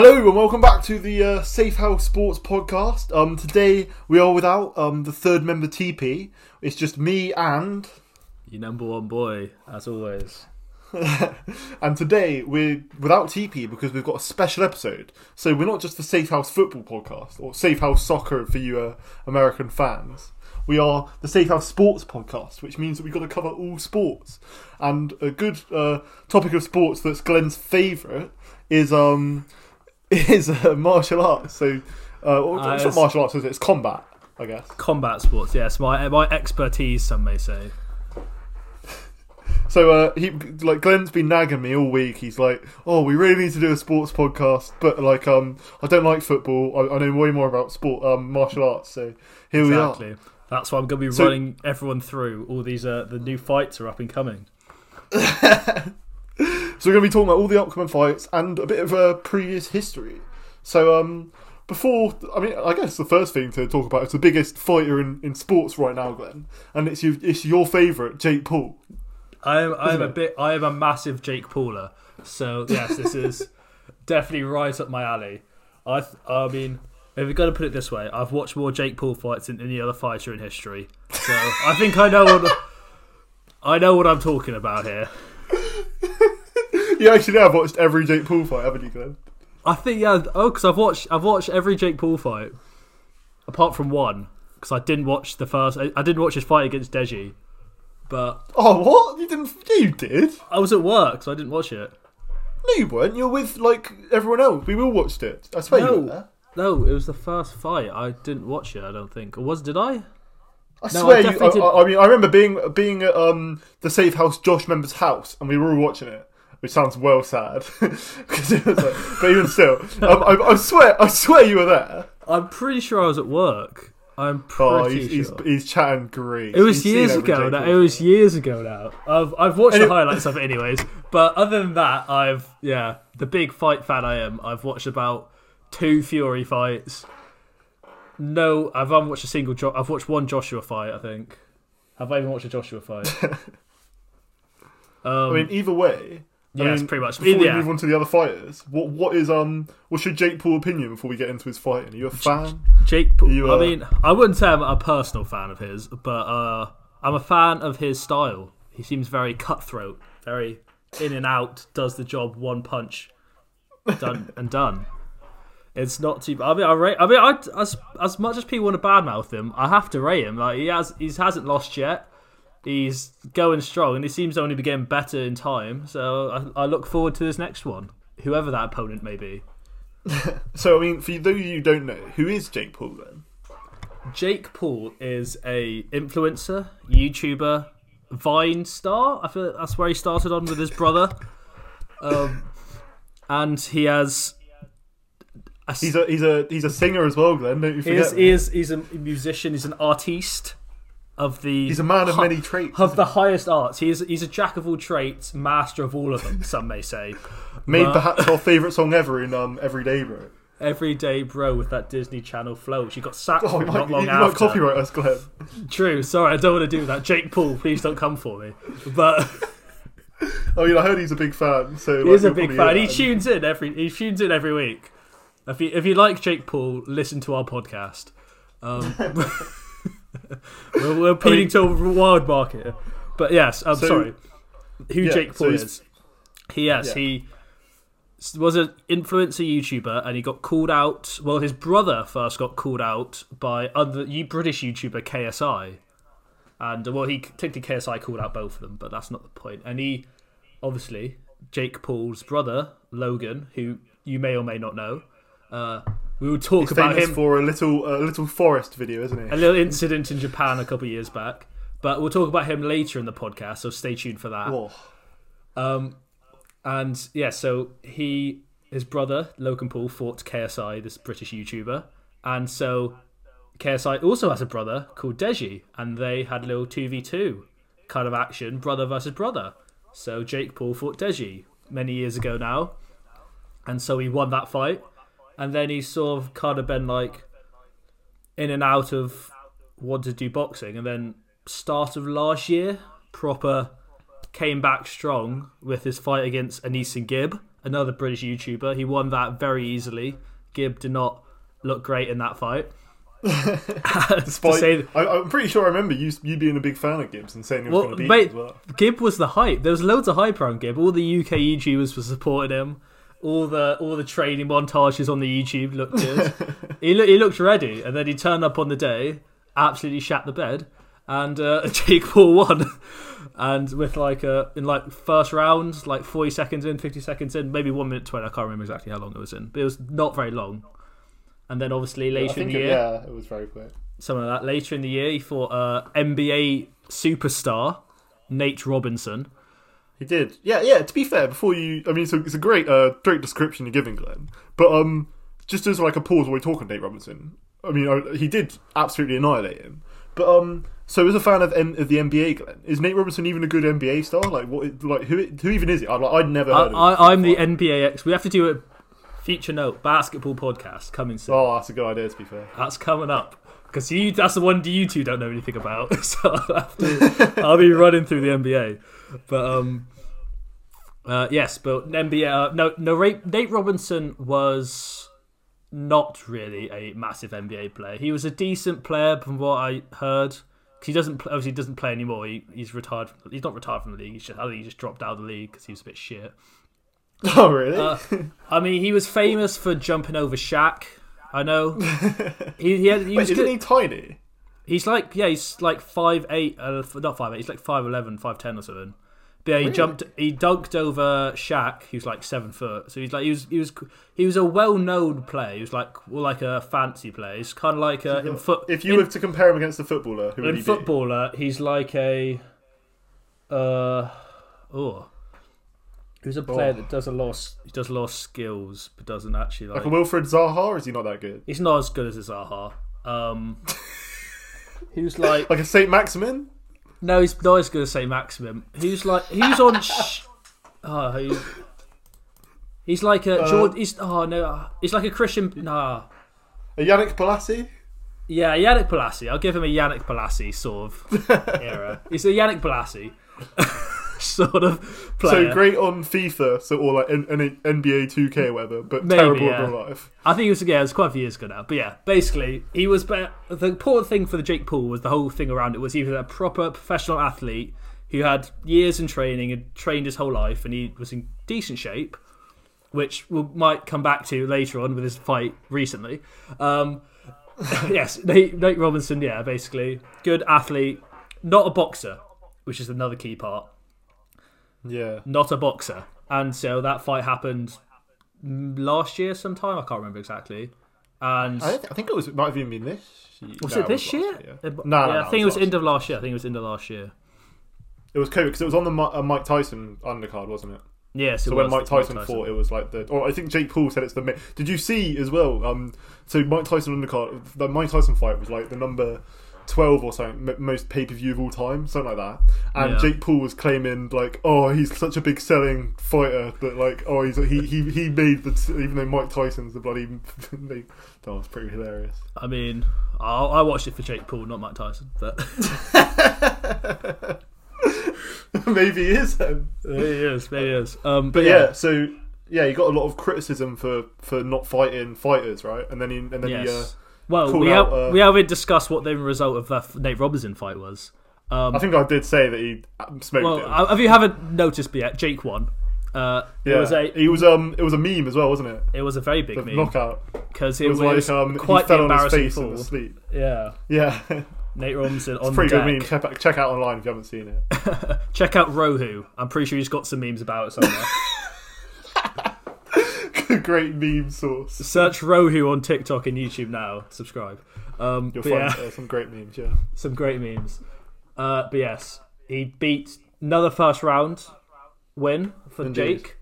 Hello and welcome back to the uh, Safe House Sports podcast. Um, today we are without um, the third member TP. It's just me and Your number one boy, as always. and today we're without TP because we've got a special episode. So we're not just the Safe House Football podcast or Safe House Soccer for you uh, American fans. We are the Safe House Sports podcast, which means that we've got to cover all sports. And a good uh, topic of sports that's Glenn's favourite is um is uh, martial arts. So uh, well, Uh, it's it's- not martial arts, is it? It's combat, I guess. Combat sports, yes, my my expertise, some may say. So uh, he like Glenn's been nagging me all week. He's like, "Oh, we really need to do a sports podcast, but like, um, I don't like football. I, I know way more about sport, um, martial arts. So here Exactly. We are. That's why I'm going to be So- running everyone through all these. Uh, the new fights are up and coming. So we're going to be talking about all the upcoming fights and a bit of a previous history. So um, before, I mean, I guess the first thing to talk about is the biggest fighter in, in sports right now, Glenn, and it's your it's your favourite, Jake Paul. I am I am a bit. I am a massive Jake Pauler. So yes, this is definitely right up my alley. I th- I mean. If we're going to put it this way, I've watched more Jake Paul fights than any other fighter in history, so I think I know what I know what I'm talking about here. You actually have watched every Jake Paul fight, haven't you, Glenn? I think yeah. Oh, because I've watched I've watched every Jake Paul fight, apart from one. Because I didn't watch the first. I, I didn't watch his fight against Deji, but Oh, what? You didn't? You did. I was at work, so I didn't watch it. No, you weren't. You're with like everyone else. We all watched it. I swear you were No, there. no, it was the first fight. I didn't watch it. I don't think. Or was did I? I No, swear I you. I, I mean, I remember being being at um the safe house Josh member's house, and we were all watching it. Which sounds well sad. like, but even still, um, I, I swear, I swear you were there. I'm pretty sure I was at work. I'm pretty Oh, he's, he's, sure. he's chatting great. It was He's years ago. Now. It was years ago now. I've I've watched the highlights of it, anyways. But other than that, I've yeah, the big fight fan I am. I've watched about two Fury fights. No, I've only watched a single. Jo- I've watched one Joshua fight. I think. Have I even watched a Joshua fight? um, I mean, either way. I yeah, it's mean, pretty much. Before we move on to the other fighters, what what is um what's your Jake Paul opinion before we get into his fighting? Are you a fan? Jake Paul. I mean, I wouldn't say I'm a personal fan of his, but uh, I'm a fan of his style. He seems very cutthroat, very in and out, does the job, one punch, done and done. It's not too. Bad. I mean, I rate. I mean, I, as as much as people want to badmouth him, I have to rate him. Like he has, he hasn't lost yet. He's going strong, and he seems to only be getting better in time. So I, I look forward to this next one, whoever that opponent may be. So I mean, for those of you who don't know, who is Jake Paul then? Jake Paul is a influencer, YouTuber, Vine star. I feel that's where he started on with his brother. Um, and he has. A, He's a he's a he's a singer as well, Glenn. Don't you he is, he is he's a musician. He's an artiste of the. He's a man of hi- many traits. Of the highest arts, he is he's a jack of all trades, master of all of them. Some may say. Made But- perhaps our favourite song ever in um Everyday Bro. Everyday bro with that Disney Channel flow, which he got sacked Oh, you might, not you long might after. copyright us, Glenn. True. Sorry, I don't want to do that. Jake Paul, please don't come for me. But. I mean, I heard he's a big fan. So He like, is a big fan. He tunes in every he tunes in every week. If you if you like Jake Paul, listen to our podcast. Um, we're, we're appealing to a wild market, but yes, I'm So- sorry. Who yeah, Jake Paul he's- is? He yes Yeah. he was an influencer YouTuber, and he got called out. Well, his brother first got called out by other you British YouTuber KSI, and well, he technically KSI called out both of them, but that's not the point. And he obviously Jake Paul's brother Logan, who you may or may not know. Uh, we will talk He's about him for a little a little forest video, isn't he? a little incident in Japan a couple of years back, but we'll talk about him later in the podcast. So stay tuned for that. Oh, Um, and yeah, so he, his brother Logan Paul fought KSI, this British YouTuber, and so KSI also has a brother called Deji, and they had a little two v two kind of action, brother versus brother. So Jake Paul fought Deji many years ago now, and so he won that fight, and then he sort of kind of been like in and out of wanted to do boxing, and then start of last year, proper came back strong with his fight against AnEsonGib. another British YouTuber. He won that very easily. Gib did not look great in that fight. Despite, say- I, I'm pretty sure I remember you you being a big fan of Gibbs and saying he was Well, going to beat mate, him as well. Gib was the hype. There was loads of hype around Gib. All the UK YouTubers were supporting him. All the all the training montages on the YouTube looked good. he looked he looked ready, and then he turned up on the day, absolutely shat the bed, and uh, Jake Paul won. and with like a in like first round, like forty seconds in, fifty seconds in, maybe one minute twenty. I can't remember exactly how long it was in, but it was not very long. And then obviously later in the it, year, yeah, it was very quick. something like that. Later in the year, he fought uh, NBA superstar Nate Robinson. He did. Yeah, yeah. To be fair, before you, I mean, it's a, it's a great, uh, great description you're giving, Glenn. But um, just as like a pause while we talk on Nate Robinson, I mean, I, he did absolutely annihilate him. But um, so as a fan of, N- of the NBA, Glenn, is Nate Robinson even a good NBA star? Like, what? Like, who? Who even is it? I, like, I'd never heard of him. I, I'm the NBA X. We have to do a feature note basketball podcast coming soon. Oh, that's a good idea. To be fair. That's coming up because you that's the one do you two don't know anything about. So I'll, have to, I'll be running through the NBA. But um, uh, yes, but NBA. Uh, no, no. Ray, Nate Robinson was not really a massive NBA player. He was a decent player from what I heard. He doesn't pl- obviously doesn't play anymore. He, he's retired. From, he's not retired from the league. He's just, I think he just dropped out of the league because he was a bit shit. Oh, really? Uh, I mean, he was famous for jumping over Shaq. I know. He, he, had, he Wait, was isn't good. he tiny? He's like yeah, he's like five eight, uh, not five eight. He's like five eleven, five ten or something. But yeah, he Really? jumped, he dunked over Shaq, who's like seven foot. So he's like he was he was he was a well known player. He was like well, like a fancy player. He's kind of like a, in foot. If you in, were to compare him against a footballer, who would he footballer, he's like a uh oh. Who's a player Oh. that does a lot? Of, s- he does a lot of skills, but doesn't actually like. Like a Wilfried Zaha, or is he not that good? he's not as good as a Zaha. Um, who's like Like a Saint Maximin? No, he's not as good as Saint Maximin. Who's like who's on? Sh- oh, who, he's like a Uh, George. He's oh no, he's like a Christian. Nah, A Yannick Bolasie? yeah, Yannick Bolasie. I'll give him a Yannick Bolasie sort of era. He's a Yannick Bolasie sort of player. So great on FIFA, so or like N- N- NBA 2K or whatever, but Maybe, terrible yeah. in real life. I think it was yeah, it was quite a few years ago now. But yeah, basically, he was. The important thing for the Jake Paul was the whole thing around it was he was a proper professional athlete who had years in training and trained his whole life, and he was in decent shape, which we might come back to later on with his fight recently. Um, yes, Nate, Nate Robinson. Yeah, basically, good athlete, not a boxer, which is another key part. Yeah. Not a boxer, and so that fight happened last year sometime. I can't remember exactly. And I, I think it was it might have even been this. Was No, it this was year? year. No, no, yeah, no, I think it it was was end of last year. I think it was end of last year. It was COVID because it was on the uh, Mike Tyson undercard, wasn't it? Yes, it So when was Mike Tyson, fought, it was like the. Or I think Jake Paul said it's the. Did you see as well? Um, so Mike Tyson undercard, the Mike Tyson fight was like the number twelve or something, most pay per view of all time, something like that. And Yeah. Jake Paul was claiming like, oh, he's such a big selling fighter that like, oh, he's he he he made the t- even though Mike Tyson's the bloody. that was pretty hilarious. I mean, I, I watched it for Jake Paul, not Mike Tyson, but Maybe he is then. maybe it is, maybe it is. Um, But yeah, so yeah, he got a lot of criticism for for not fighting fighters, right? And then he and then yes. he. Uh, well, we out, have uh, we haven't discussed what the result of that Nate Robinson fight was. Um, I think I did say that he um, smoked well, uh, if you haven't noticed yet, Jake won. Uh, yeah, It was a he was um, it was a meme as well, wasn't it? it was a very The big meme knockout. because It it was, was, like um, quite he fell on his embarrassing face in fall. his sleep. Yeah, Yeah, Nate Robinson it's on pretty deck. good meme. Check, out- check out online if you haven't seen it. Check out Rohu. I'm pretty sure he's got some memes about it somewhere. great meme source. Search Rohu on TikTok and YouTube now. Subscribe. Um, You'll find yeah, uh, some great memes. Yeah, some great memes. Uh, but yes, he beat another first round win for Indeed. Jake.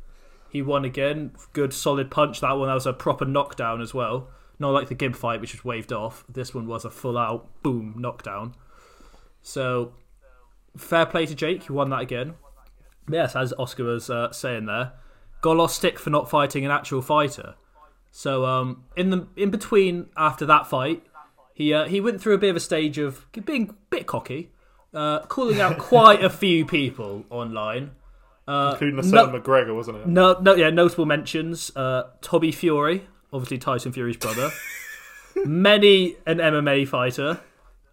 He won again. Good solid punch. That one that was a proper knockdown as well. Not like the Gib fight, which was waved off. This one was a full out boom knockdown. So fair play to Jake. He won that again. Yes, as Oscar was uh, saying there, got a lot of stick for not fighting an actual fighter. So um, in the in between after that fight, he uh, he went through a bit of a stage of being a bit cocky, uh, calling out quite a few people online. Uh, including a no- McGregor, wasn't it? No, no, yeah, notable mentions. Uh, Tommy Fury, obviously Tyson Fury's brother. Many an MMA fighter.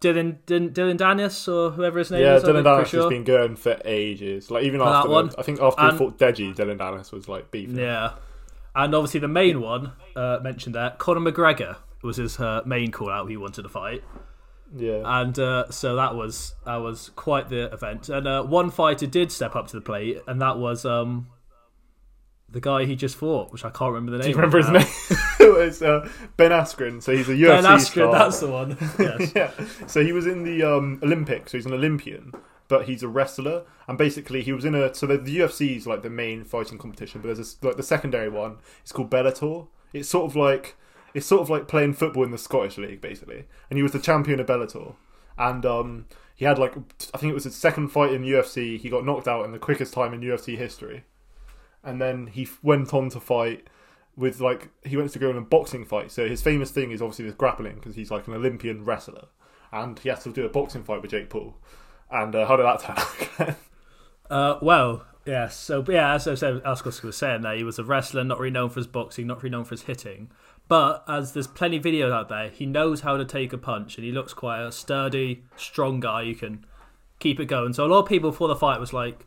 Dillon, Dillon, Dillon Danis or whoever his name Yeah, is. I'm Dillon Danis sure. has been going for ages. Like even that after the, one? I think after And- he fought Deji, Dillon Danis was like beefing. Yeah, and obviously the main one uh, mentioned there, Conor McGregor was his uh, main call out. He wanted to fight, Yeah. and uh, so that was that was quite the event. And uh, one fighter did step up to the plate, and that was um, the guy he just fought, which I can't remember the name. Do you remember his now. name? it was uh, Ben Askren. So he's a UFC Ben Askren, star. that's the one. Yes. yeah. So he was in the um, Olympics. So he's an Olympian, but he's a wrestler. And basically, he was in a. So the, the UFC is like the main fighting competition, but there's this, like the secondary one. It's called Bellator. It's sort of like it's sort of like playing football in the Scottish league, basically. And he was the champion of Bellator. And um, he had like I think it was his second fight in UFC. He got knocked out in the quickest time in UFC history. And then he f- went on to fight with like he went to go in a boxing fight. So his famous thing is obviously this grappling because he's like an Olympian wrestler, and he has to do a boxing fight with Jake Paul. And uh, how did that turn out? Uh, well, yes. So, yeah, as I said, Oscar was saying, that he was a wrestler, not really known for his boxing, not really known for his hitting. But as there's plenty of videos out there, he knows how to take a punch, and he looks quite a sturdy, strong guy. You can keep it going. So a lot of people before the fight was like,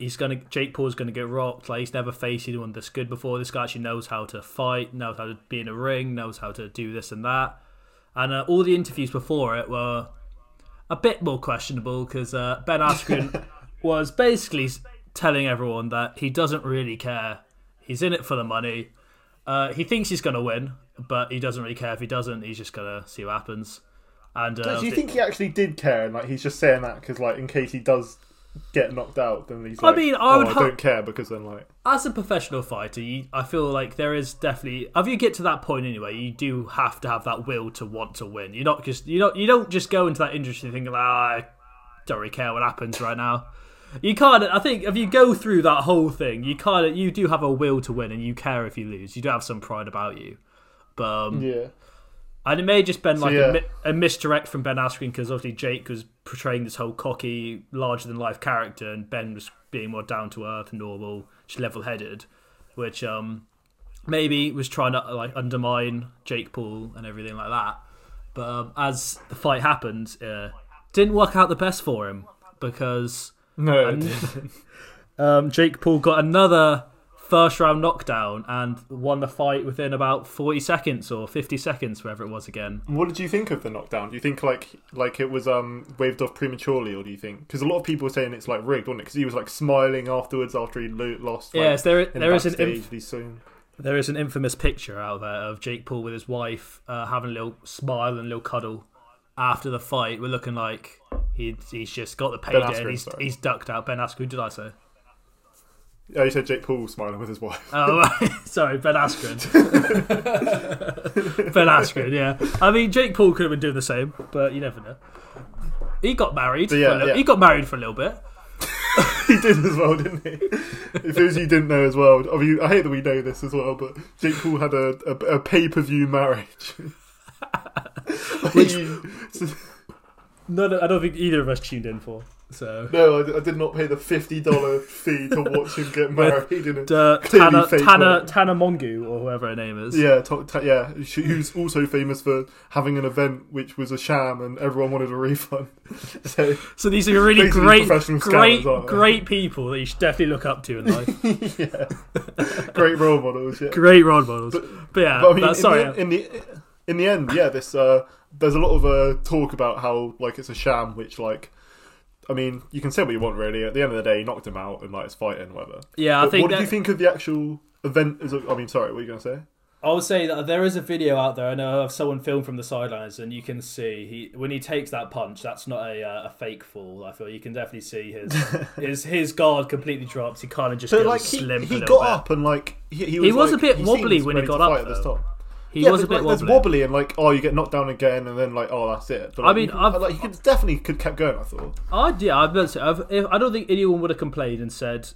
he's gonna Jake Paul's gonna get rocked. Like he's never faced anyone this good before. This guy actually knows how to fight, knows how to be in a ring, knows how to do this and that. And uh, all the interviews before it were a bit more questionable because uh, Ben Askren was basically telling everyone that he doesn't really care. He's in it for the money. Uh, he thinks he's going to win, but he doesn't really care if he doesn't. He's just going to see what happens. And uh, do you think he actually did care? And like he's just saying that because like in case he does get knocked out, then he's I like, mean, I oh, would I ho- don't care because then like as a professional fighter, you, I feel like there is definitely. If you get to that point anyway, you do have to have that will to want to win. You're not just you don't you don't just go into that industry thinking, ah, I don't really care what happens right now. You of, I think, if you go through that whole thing, you kind you do have a will to win, and you care if you lose. You do have some pride about you, but um, yeah. and it may have just been like yeah. a, a misdirect from Ben Askren because obviously Jake was portraying this whole cocky, larger than life character, and Ben was being more down to earth, normal, just level headed, which um maybe was trying to like undermine Jake Paul and everything like that. But um, as the fight happened, uh, didn't work out the best for him because No, um, Jake Paul got another first round knockdown and won the fight within about 40 seconds or 50 seconds, wherever it was again. What did you think of the knockdown? Do you think like like it was um waved off prematurely, or do you think because a lot of people were saying it's like rigged, wasn't it? Because he was like smiling afterwards after he lo- lost. Like, yes, there, there is an inf- soon. there is an infamous picture out there of Jake Paul with his wife uh, having a little smile and a little cuddle after the fight. We're looking like he, he's just got the payday Askren, and he's, sorry. he's ducked out. Ben Askren, who did I say? Oh, you said Jake Paul smiling with his wife. Oh, right. sorry, Ben Askren. ben Askren, yeah. I mean, Jake Paul could have been doing the same, but you never know. He got married. For yeah, a little, yeah. He got married for a little bit. he did as well, didn't he? if those of you didn't know as well, I mean, I hate that we know this as well, but Jake Paul had a, a, a pay per view marriage. Which- He- No, no, I don't think either of us tuned in for. So no, I, did- I did not pay the fifty dollar fee to watch him get married. In a, uh, Tana Tana. Tana Mongeau or whoever her name is. Yeah, to, ta- yeah. She, who's also famous for having an event which was a sham and everyone wanted a refund. So So these are really great, great, scammers, aren't they? great people that you should definitely look up to in life. yeah, great role models. Yeah, great role models. But, yeah, but I mean, in, sorry. the, in the in the end, yeah, this uh, there's a lot of uh, talk about how like it's a sham, which like. I mean, you can say what you want, really. At the end of the day, he knocked him out, and like it's fighting, whatever. yeah, I But think what that, did you think of the actual event? As a, I mean, sorry, what were you going to say? I would say that there is a video out there. I know of someone filmed from the sidelines, and you can see he when he takes that punch. That's not a uh, a fake fall. I feel you can definitely see his his his guard completely drops. He kind of just So like he, slim. he a got bit. up and like he, he was, He was a bit wobbly when he ready got to up, fight at this though. time. He yeah, was a bit like, wobbly. There's wobbly and like oh you get knocked down again and then like oh that's it. But, I mean, I've- like he could definitely could kept going. I thought. I yeah, I I've, if, I don't think anyone would have complained and said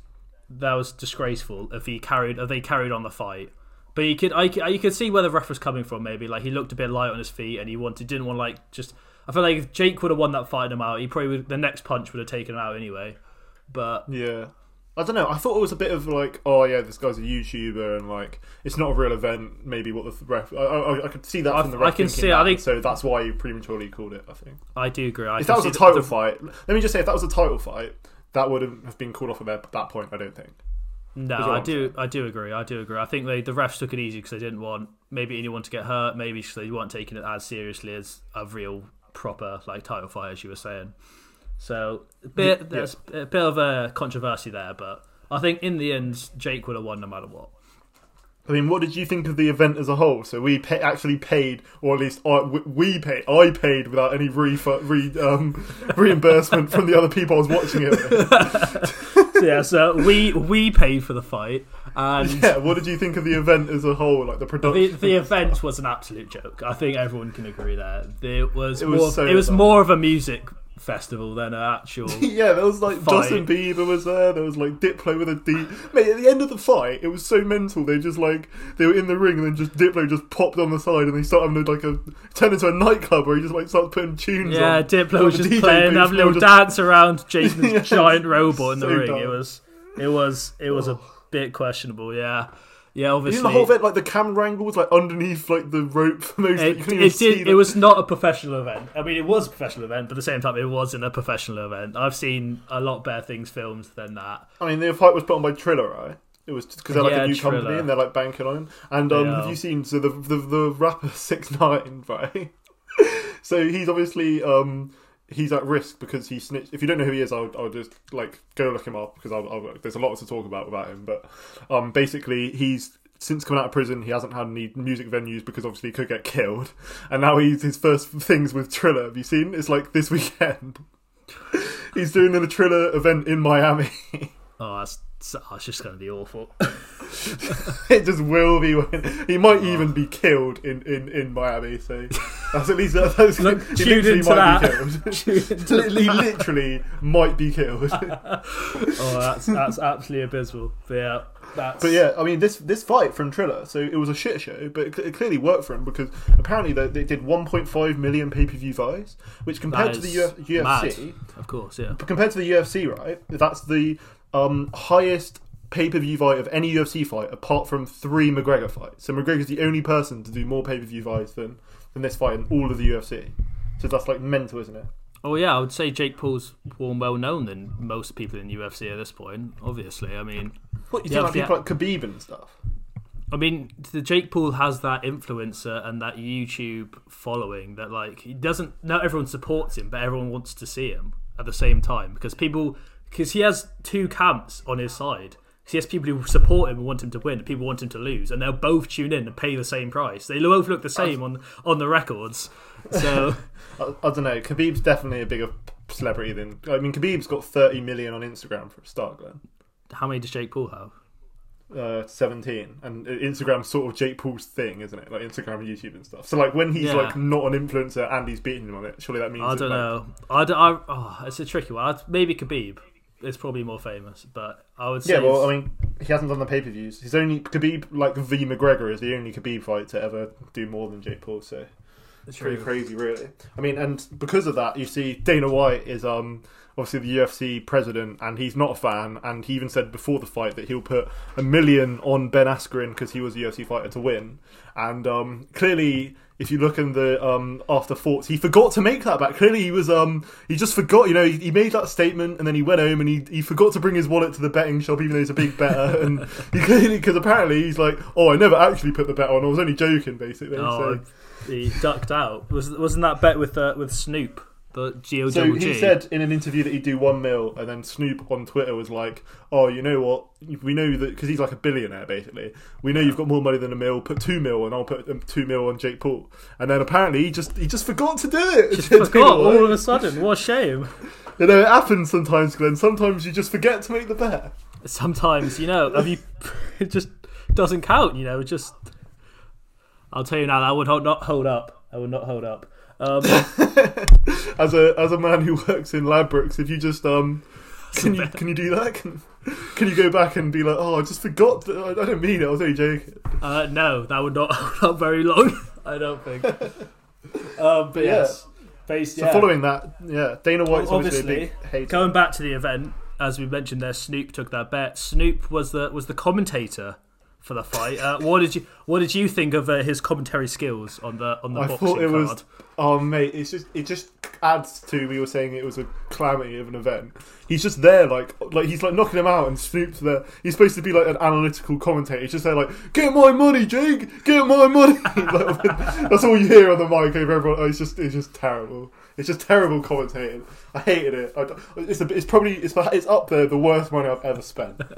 that was disgraceful if he carried if they carried on the fight. But you could I, you could see where the ref was coming from. Maybe like he looked a bit light on his feet and he wanted didn't want like just. I feel like if Jake would have won that fight him out, he probably would, the next punch would have taken him out anyway. But Yeah. I don't know. I thought it was a bit of like, oh yeah, this guy's a YouTuber, and like it's not a real event. Maybe what the ref. I, I, I could see that I- from the I ref. can thinking see- I think- so. That's why you prematurely called it. I think I do agree. I if that was a title the- fight, let me just say, if that was a title fight, that would have been called off at that that point. I don't think. No, I do. I do agree. I do agree. I think they the refs took it easy because they didn't want maybe anyone to get hurt. Maybe they weren't taking it as seriously as a real proper like title fight, as you were saying. So a bit Yeah. there's a bit of a controversy there, but I think in the end Jake would have won no matter what. I mean, what did you think of the event as a whole? So we pay, actually paid, or at least I, we- paid. I paid without any re, um, reimbursement from the other people I was watching it. With. So, yeah, so we we paid for the fight, and Yeah, what did you think of the event as a whole? Like the the, production. the event was an absolute joke. I think everyone can agree there. It was It was more, so it was more of a music festival than an actual. yeah, there was like Fight. Justin Bieber was there. There was like Diplo with a D. Mate, at the end of the fight, it was so mental. They just like they were in the ring, and then just Diplo just popped on the side, and they started having like a turned into a nightclub where he just like starts putting tunes. Yeah, on. Diplo was just DJ playing, having a little just- dance around Jason's Yeah, giant robot in the so ring. dumb. It was, it was, it was a bit questionable. Yeah, yeah. Obviously, the whole event, like the camera angle was like underneath like the rope for most. it, it did. It was not a professional event. I mean, it was a professional event, but at the same time, it wasn't a professional event. I've seen a lot better things filmed than that. I mean, the fight was put on by Triller, right? It was because they're like Yeah, a new company and they're like banking on. him. And um, have you seen so the the, the rapper Six Nine, right? so he's obviously um he's at risk because he snitched. If you don't know who he is, I'll, I'll just like go look him up because I'll, I'll, there's a lot to talk about about him. But um, basically, he's since coming out of prison, he hasn't had any music venues because obviously he could get killed. And now he's his first things with Triller. Have you seen? It's like this weekend. he's doing a Triller event in Miami. Oh, that's, it's just going to be awful. it just will be. When, he might even be killed in, in, in Miami. So that's at least that's, that's Look, he literally into might that. be killed. he literally might be killed. oh, that's that's absolutely abysmal. But yeah, that's. But yeah, I mean this this fight from Triller. So it was a shit show, but it, it clearly worked for him because apparently they, they did 1.5 million pay per view buys, which compared to the Uf- UFC, mad. of course, yeah. But compared to the UFC, right? That's the um, highest pay per view fight of any UFC fight, apart from three McGregor fights. So McGregor's the only person to do more pay per view fights than than this fight in all of the UFC. So that's like mental, isn't it? Oh yeah, I would say Jake Paul's more well known than most people in UFC at this point. Obviously, I mean, What you Yeah, think about people like Khabib and stuff? I mean, the Jake Paul has that influencer and that YouTube following that like he doesn't. Not everyone supports him, but everyone wants to see him at the same time because people because he has two camps on his side. 'Cause He has people who support him and want him to win, and people want him to lose, and they'll both tune in and pay the same price. They both look the same on on the records. So I, I don't know. Khabib's definitely a bigger celebrity than. I mean, Khabib's got 30 million on Instagram for a start, Glenn. how many does Jake Paul have? Uh, 17 and Instagram's sort of Jake Paul's thing, isn't it? Like Instagram and YouTube and stuff. So like when he's Yeah. like not an influencer and he's beating him on it, surely that means I don't like, know. I, don't, I oh, it's a tricky one. I'd, maybe Khabib is probably more famous, but I would say Yeah, well, I mean, he hasn't done the pay per views. He's only Khabib, like v McGregor, is the only Khabib fight to ever do more than Jake Paul. So it's pretty crazy, really. I mean, and because of that, you see, Dana White is um obviously the UFC president, and he's not a fan. And he even said before the fight that he'll put a million on Ben Askren because he was a UFC fighter to win. And um, clearly, if you look in the um, after thoughts, he forgot to make that back. Clearly, he was um, he just forgot. You know, he, he made that statement and then he went home and he, he forgot to bring his wallet to the betting shop, even though he's a big better. and he clearly because apparently he's like, oh, I never actually put the bet on. I was only joking, basically. Oh, so. he ducked out. Was wasn't that bet with uh, with Snoop the G O So he said in an interview that he'd do one mil, and then Snoop on Twitter was like, "Oh, you know what? We know that because he's like a billionaire, basically. We know you've got more money than a mil. Put two mil, and I'll put um, two mil on Jake Paul." And then apparently he just he just forgot to do it. Just Do you know forgot all of a sudden. What a shame. You know, it happens sometimes, Glenn. Sometimes you just forget to make the bet. Sometimes you know, have you? It just doesn't count. You know, it just. I'll tell you now, that would not hold up. That would not hold up. Um, As a as a man who works in Ladbrokes, if you just um. Can you can you do that? Can, can you go back and be like, oh, I just forgot. To, I I don't mean it. I was only joking. uh, no, that would not hold up very long. I don't think. Um, but yeah. yes, based, So following that, yeah, Dana White's obviously, Obviously, a big hater. going back to the event, as we mentioned there, Snoop took that bet. Snoop was the was the commentator for the fight. Uh, what did you What did you think of uh, his commentary skills on the on the I boxing thought it card? was. Oh mate, it's just it just adds to we were saying it was a calamity of an event. He's just there, like like he's like knocking him out, and Snoop's there. He's supposed to be like an analytical commentator. He's just there, like get my money, Jake, get my money. that's all you hear on the mic over everyone. It's just it's just terrible. It's just terrible commentating. I hated it. I, it's a, it's probably it's it's up there the worst money I've ever spent.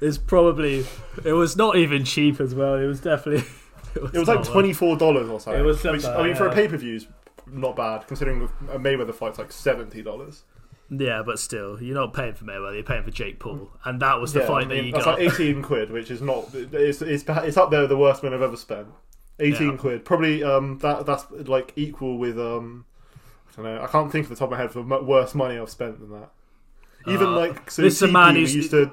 It's probably it was not even cheap as well. It was definitely it was, It was like twenty four dollars or something. It was which, I mean, for a pay per view is not bad considering a Mayweather fight's like seventy dollars. Yeah, but still, you're not paying for Mayweather. You're paying for Jake Paul, and that was the Yeah, fight I that you that's got. like eighteen quid, which is not. It's it's it's up there with the worst money I've ever spent. Eighteen Yeah. quid, probably. Um, that that's like equal with um. I don't know. I can't think of the top of my head for worse money I've spent than that. Even Uh, like so, this TP, man we used to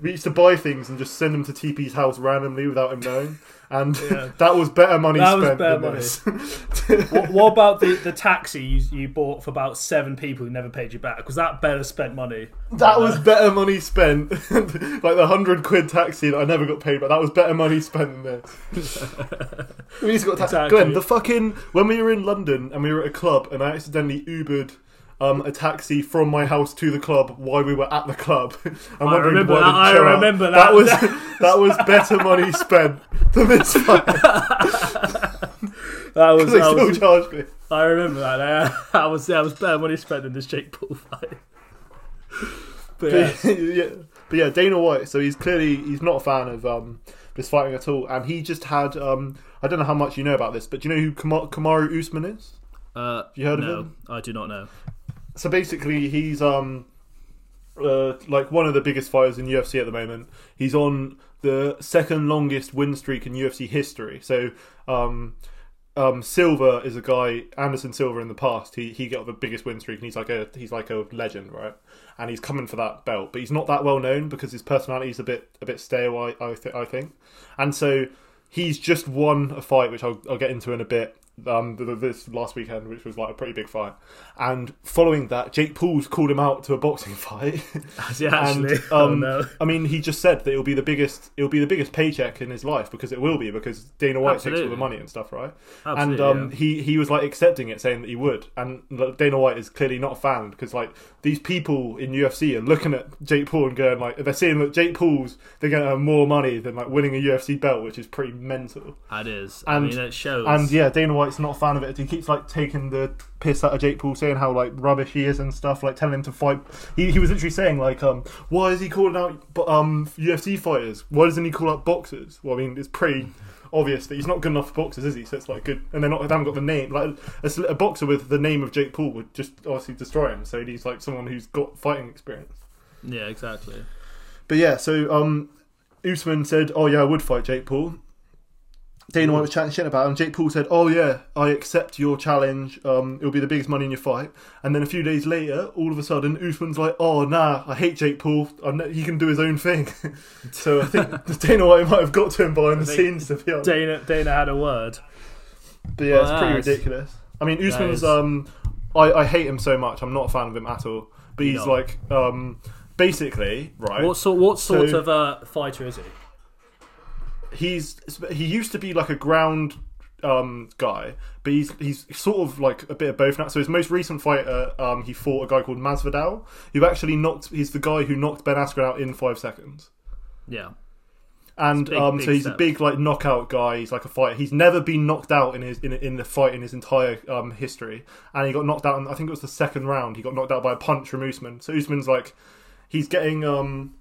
we used to buy things and just send them to TP's house randomly without him knowing, and Yeah. that was better money spent. That was better than money. what, what about the, the taxi you, you bought for about seven people who never paid you back? Was that better spent money? That was better money spent. like the hundred quid taxi that I never got paid, but that was better money spent than this. we used to got ta- Exactly. Glenn, the fucking when we were in London and we were at a club and I accidentally Ubered um, a taxi from my house to the club while we were at the club. I'm I remember that, I remember That that. was that was better money spent than this. That was, they still was charged me. I remember that. Yeah. That was that was better money spent than this Jake Paul fight. But yeah, But yeah, but yeah, Dana White. So he's clearly he's not a fan of um, this fighting at all, and he just had um, I don't know how much you know about this, but do you know who Kama- Kamaru Usman is? uh, You heard of him? I do not know. So basically, he's um, uh, like one of the biggest fighters in UFC at the moment. He's on the second longest win streak in UFC history. So um, um, Silva is a guy, Anderson Silva in the past. He he got the biggest win streak, and he's like a he's like a legend, right? And he's coming for that belt, but he's not that well known because his personality is a bit a bit stale. I I, th- I think, and so he's just won a fight, which I'll, I'll get into in a bit. Um, th- th- this last weekend, which was like a pretty big fight, and following that, Jake Paul's called him out to a boxing fight. Yeah, actually, And, oh um, no. I mean, he just said that it'll be the biggest, it'll be the biggest paycheck in his life because it will be because Dana White takes all the money and stuff, right? Absolutely, and um, yeah. he he was like accepting it, saying that he would. And Dana White is clearly not a fan because like these people in UFC are looking at Jake Paul and going like they're seeing that Jake Paul's they're going to have more money than like winning a UFC belt, which is pretty mental. That is, and- I mean, it shows. And yeah, Dana White's not a fan of it. He keeps like taking the piss out of Jake Paul, saying how like rubbish he is and stuff, like telling him to fight. He, he was literally saying like, um, why is he calling out um UFC fighters? Why doesn't he call out boxers? Well, I mean, it's pretty obvious that he's not good enough for boxers, is he? So it's like good, and they're not. They haven't got the name. Like a, a boxer with the name of Jake Paul would just obviously destroy him. So he's like someone who's got fighting experience. yeah, exactly. But yeah, so um, Usman said, "Oh yeah, I would fight Jake Paul." Dana White was chatting shit about him. Jake Paul said, "Oh yeah, I accept your challenge. Um, it'll be the biggest money in your fight." And then a few days later, all of a sudden, Usman's like, "Oh nah, I hate Jake Paul. Not, he can do his own thing." so I think Dana White might have got to him behind the scenes to be honest. Dana Dana had a word. But yeah, it's pretty that's- ridiculous. I mean, Usman's. Um, I, I hate him so much. I'm not a fan of him at all. But he's No. like, um, basically, right. What sort? What sort So- of uh, fighter is he? He's he used to be like a ground um, guy, but he's he's sort of like a bit of both now. So his most recent fight, uh, um, he fought a guy called Masvidal, who actually knocked. He's the guy who knocked Ben Askren out in five seconds. Yeah. And big, um, big so he's step. a big like knockout guy. He's like a fighter. He's never been knocked out in his in, in the fight in his entire um, history. And he got knocked out. In, I think it was the second round. He got knocked out by a punch from Usman. So Usman's like, he's getting um,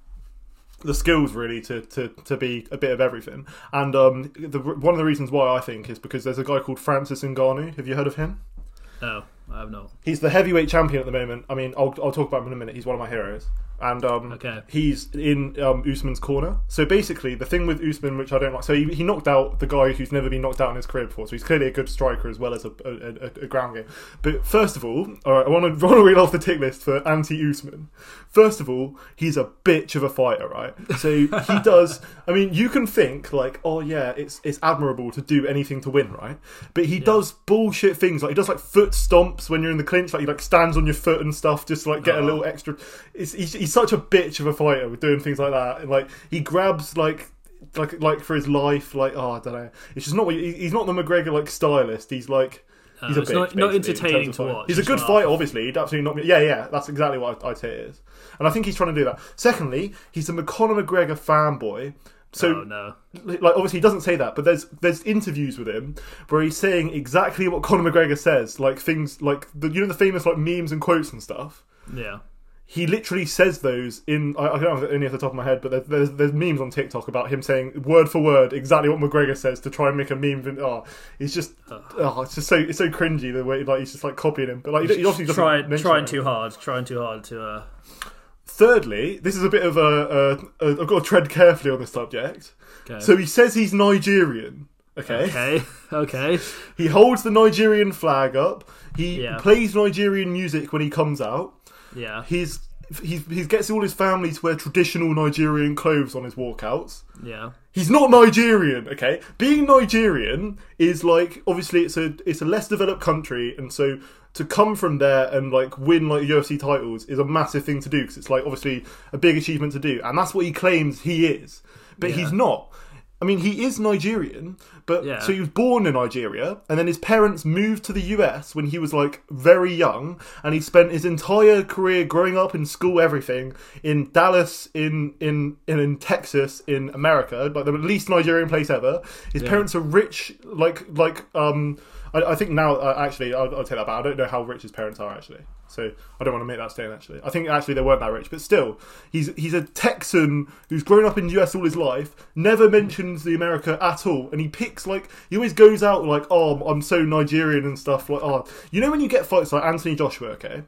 the skills really to, to, to be a bit of everything. And um, the, one of the reasons why I think is because there's a guy called Francis Ngannou. Have you heard of him? No, I have not. He's the heavyweight champion at the moment. I mean, I'll, I'll talk about him in a minute. He's one of my heroes. And um, Okay. he's in um, Usman's corner. So basically, the thing with Usman, which I don't like, so he, he knocked out the guy who's never been knocked out in his career before. So he's clearly a good striker as well as a, a, a, ground game. But first of all, all right, I want to read off the tick list for anti Usman. First of all, he's a bitch of a fighter, right? So he does. I mean, you can think like, oh yeah, it's it's admirable to do anything to win, right? But he does bullshit things like he does like foot stomps when you're in the clinch, like he like stands on your foot and stuff, just to, like get a Oh. little extra. It's, he's, he's such a bitch of a fighter with doing things like that, and like he grabs like. Like, like for his life, like oh, I don't know. It's just not. what- he- He's not the McGregor like stylist. He's like, he's a bitch, not- not entertaining to fighting. watch, He's a good not- fighter, obviously. He'd absolutely not. Yeah, yeah, that's exactly what I'd say it is. And I think he's trying to do that. Secondly, he's a Conor McGregor fanboy. So oh no. like obviously he doesn't say that, but there's there's interviews with him where he's saying exactly what Conor McGregor says, like things like the you know the famous like memes and quotes and stuff. Yeah. He literally says those in I, I don't have any off the top of my head, but there's, there's there's memes on TikTok about him saying word for word exactly what McGregor says to try and make a meme. Of, oh, he's just oh, it's just so it's so cringy the way like he's just like copying him, but like he, he obviously trying it. too hard. Trying too hard to. Uh, Thirdly, this is a bit of a, a, a I've got to tread carefully on this subject. okay. So he says he's Nigerian. Okay. okay. Okay. He holds the Nigerian flag up. He Yeah. plays Nigerian music when he comes out. Yeah. He's he's he gets all his family to wear traditional Nigerian clothes on his walkouts. Yeah. He's not Nigerian, okay? Being Nigerian is like obviously it's a it's a less developed country, and so to come from there and like win like UFC titles is a massive thing to do because it's like obviously a big achievement to do, and that's what he claims he is, but Yeah. he's not. I mean, he is Nigerian, but Yeah. so he was born in Nigeria, and then his parents moved to the US when he was like very young, and he spent his entire career growing up in school, everything in Dallas, in in in, in Texas, in America, like the least Nigerian place ever. His parents are rich, like like um. I, I think now, uh, actually, I'll, I'll take that back. I don't know how rich his parents are actually, so I don't want to make that statement. Actually, I think actually they weren't that rich, but still, he's he's a Texan who's grown up in the US all his life, never mentions the America at all, and he picks like he always goes out like, oh, I'm so Nigerian and stuff. Like, oh, you know when you get fights like Anthony Joshua, okay,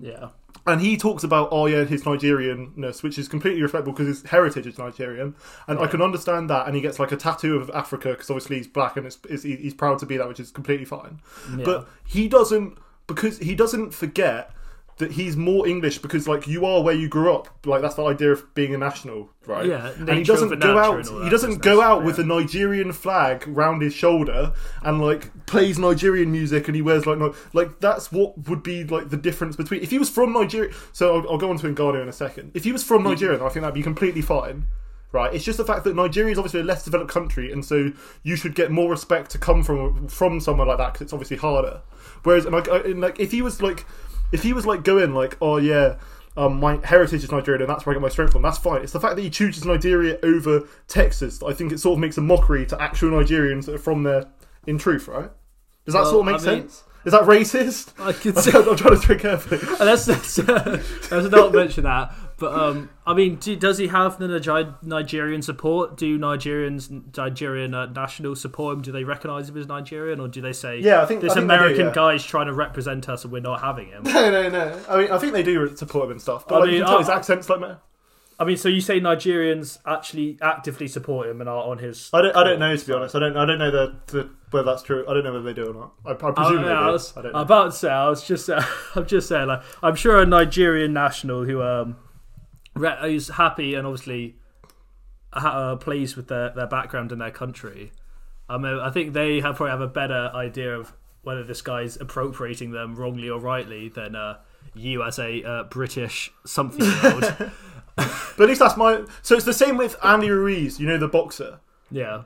Yeah. and he talks about oh yeah his Nigerianness, which is completely respectable because his heritage is Nigerian, and I can understand that. And he gets like a tattoo of Africa because obviously he's black and it's, it's, he's proud to be that, which is completely fine. Yeah. But he doesn't because he doesn't forget that he's more English because like you are where you grew up. Like that's the idea of being a national, right? Yeah, and he doesn't go out. He doesn't go out with a Nigerian flag round his shoulder and like plays Nigerian music and he wears like no, like that's what would be like the difference between if he was from Nigeria. So I'll, I'll go on to Ngannou in a second. If he was from Nigeria, I think that'd be completely fine. Right, it's just the fact that Nigeria is obviously a less developed country, and so you should get more respect to come from from somewhere like that because it's obviously harder. Whereas, and like, I- and like, if he was like, if he was like going like, oh yeah, um, my heritage is Nigerian and that's where I get my strength from. That's fine. It's the fact that he chooses Nigeria over Texas. I think it sort of makes a mockery to actual Nigerians that are from there. In truth, right? Does that Well, sort of make I mean- sense? Is that racist? I could I'm trying, I'm trying to tread carefully. Let's let's, uh, let's not mention that. But um, I mean, do, does he have the Nige- Nigerian support? Do Nigerians, Nigerian uh, nationals support him? Do they recognise him as Nigerian, or do they say, Yeah, I think- this I think they do, American yeah. guy's trying to represent us and we're not having him? No, no, no. I mean, I think they do support him and stuff. But I like, mean, you can tell I- his accent's like. I mean, so you say Nigerians actually actively support him and are on his? I don't. I don't know to be honest. I don't. I don't know the, the whether that's true. I don't know whether they do or not. I, I I, presume they do. I was I don't I'm know. about to say. I was just. Uh, I'm just saying. Like, I'm sure a Nigerian national who um, who's happy and obviously uh, pleased with their, their background and their country. Um, I think they have probably have a better idea of whether this guy's appropriating them wrongly or rightly than uh, you as a uh, British something. But at least that's my. So it's the same with Andy Ruiz. You know the boxer. yeah.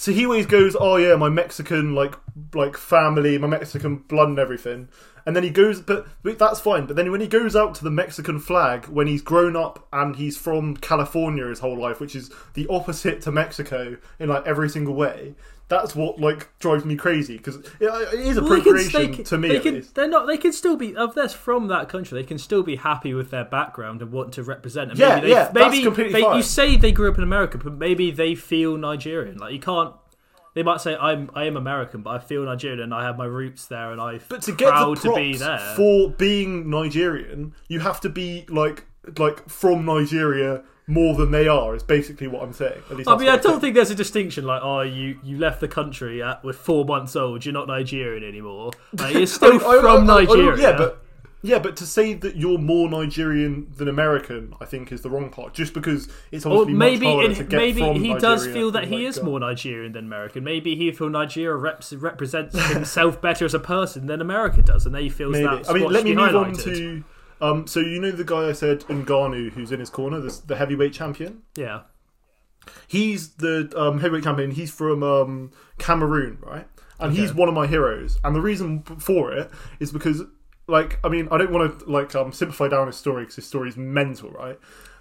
So he always goes, "Oh yeah, my Mexican like like family, my Mexican blood and everything." And then he goes, but, that's fine. But then when he goes out to the Mexican flag, when he's grown up and he's from California his whole life, which is the opposite to Mexico in like every single way, that's what like drives me crazy because it, uh, it is Well, they can- appropriation they can- to me. They can, they're not. They can still be. If they're from that country, they can still be happy with their background and want to represent. And Yeah, maybe they, yeah, that's completely they, fine. You say they grew up in America, but maybe they feel Nigerian. Like you can't. They might say I'm I am American, but I feel Nigerian and I have my roots there, and I But to get the proud props to be there. for being Nigerian, you have to be like like from Nigeria more than they are. Is basically what I'm saying. At least I mean, I don't think there's a distinction like, oh, you, you left the country at with four months old, you're not Nigerian anymore. Like, you're I still mean, I- from I- I- Nigeria. yeah, but yeah, but to say that you're more Nigerian than American, I think is the wrong part. Just because it's or obviously maybe much harder in- to get maybe from he does feel that he like, is more Nigerian than American. Maybe he feels Nigeria reps, represents himself better as a person than America does, and he feels Maybe. that. I mean, let me move on to. Um, so you know the guy I said Ngannou, who's in his corner, the, the heavyweight champion. yeah. He's the um, heavyweight champion. He's from um, Cameroon, right? And he's one of my heroes. And the reason for it is because, like, I mean, I don't want to like um, simplify down his story because his story is mental, right?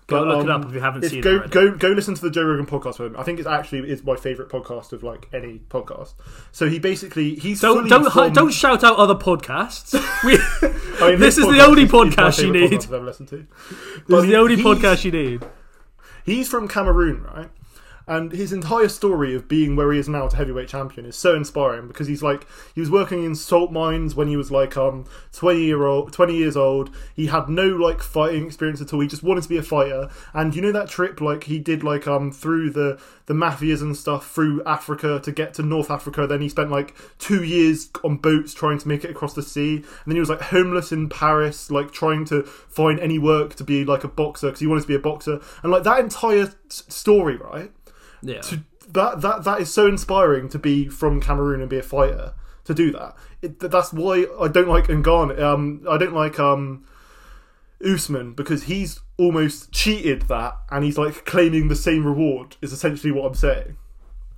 Go look it um, up if you haven't seen go it. go go listen to the Joe Rogan podcast with him. I think it's actually is my favorite podcast of like any podcast. So he basically he's Don't don't from- don't shout out other podcasts. We, I mean, this is the only podcast you need. I've ever listened to. this But is the only podcast you need. He's from Cameroon, right? And his entire story of being where he is now to heavyweight champion is so inspiring because he's like he was working in salt mines when he was like um twenty year old twenty years old. He had no like fighting experience at all. He just wanted to be a fighter. And you know that trip like he did like um through the the mafias and stuff through Africa to get to North Africa. Then he spent like two years on boats trying to make it across the sea. And then he was like homeless in Paris, like trying to find any work to be like a boxer because he wanted to be a boxer. And like that entire story, right? Yeah. to that that that is so inspiring to be from Cameroon and be a fighter to do that. It, that's why I don't like Ngannou. Um, I don't like um, Usman because he's almost cheated that, and he's like claiming the same reward. Is essentially what I'm saying.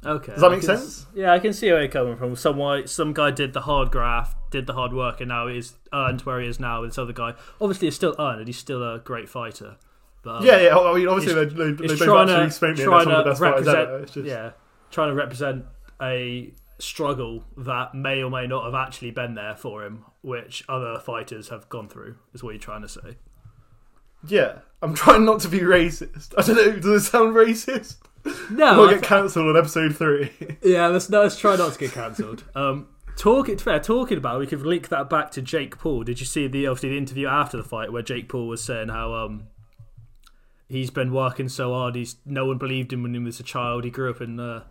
Okay. Does that make can sense? Yeah, I can see where you're coming from. Some why some guy did the hard graft, did the hard work, and now he's earned where he is now. This other guy, obviously, is still earned, and he's still a great fighter. But um, Yeah, yeah. I mean, obviously they, they, they both trying actually to spanked me. and trying They're of the to best fighters represent. ever. It's just, Yeah, trying to represent a struggle that may or may not have actually been there for him, which other fighters have gone through. Is what you're trying to say. yeah. I'm trying not to be racist. I don't know. Does it sound racist? No, We'll get cancelled on episode three. Yeah, let's no, let's try not to get cancelled. Um, talking fair, talking about, we could link that back to Jake Paul. Did you see the obviously the interview after the fight where Jake Paul was saying how um he's been working so hard, he's no one believed him when he was a child. He grew up in uh,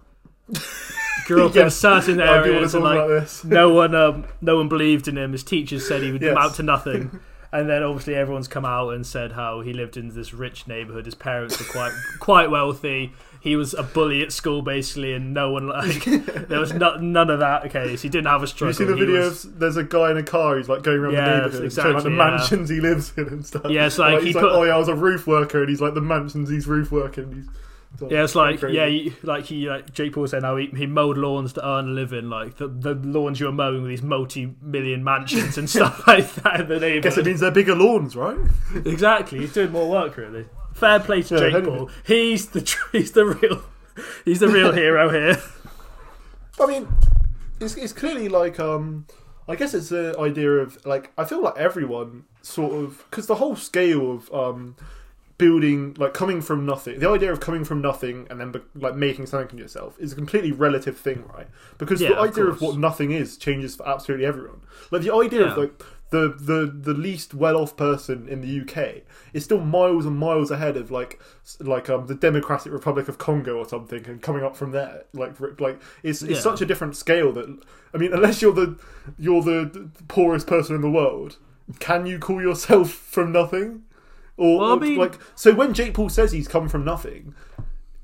grew up in Yes, certain I do want to areas, talk and like no one um no one believed in him. His teachers said he would Yes. amount to nothing. And then obviously everyone's come out and said how he lived in this rich neighborhood. His parents were quite quite wealthy. He was a bully at school basically, and no one like there was no, none of that case. He didn't have a struggle. you see the He video was- of there's a guy in a car who's like going around Yes, the neighborhood and showing like the yeah. mansions he lives in and stuff. Yeah, it's like he he's put- like, oh yeah, I was a roof worker, and he's like the mansions he's roof working. He's, Yeah, it's like crazy. yeah, he, like he like Jake Paul said how he, he mowed lawns to earn a living, like the the lawns you were mowing with these multi-million mansions and stuff like that in the neighborhood. I guess it means they're bigger lawns, right? Exactly, he's doing more work really. Fair play to Yeah, Jake. Paul. He's the he's the real he's the real hero here. I mean, it's, it's clearly like um, I guess it's the idea of like I feel like everyone sort of because the whole scale of um building like coming from nothing the idea of coming from nothing and then like making something of yourself is a completely relative thing right because Yeah, the idea of, course. what nothing is changes for absolutely everyone like the idea of like the, the the least well off person in the UK is still miles and miles ahead of like like um the Democratic Republic of Congo or something and coming up from there. Like like it's it's Yeah. such a different scale that I mean unless you're the you're the poorest person in the world can you call yourself from nothing? Or, Well, I or, mean- like so when Jake Paul says he's come from nothing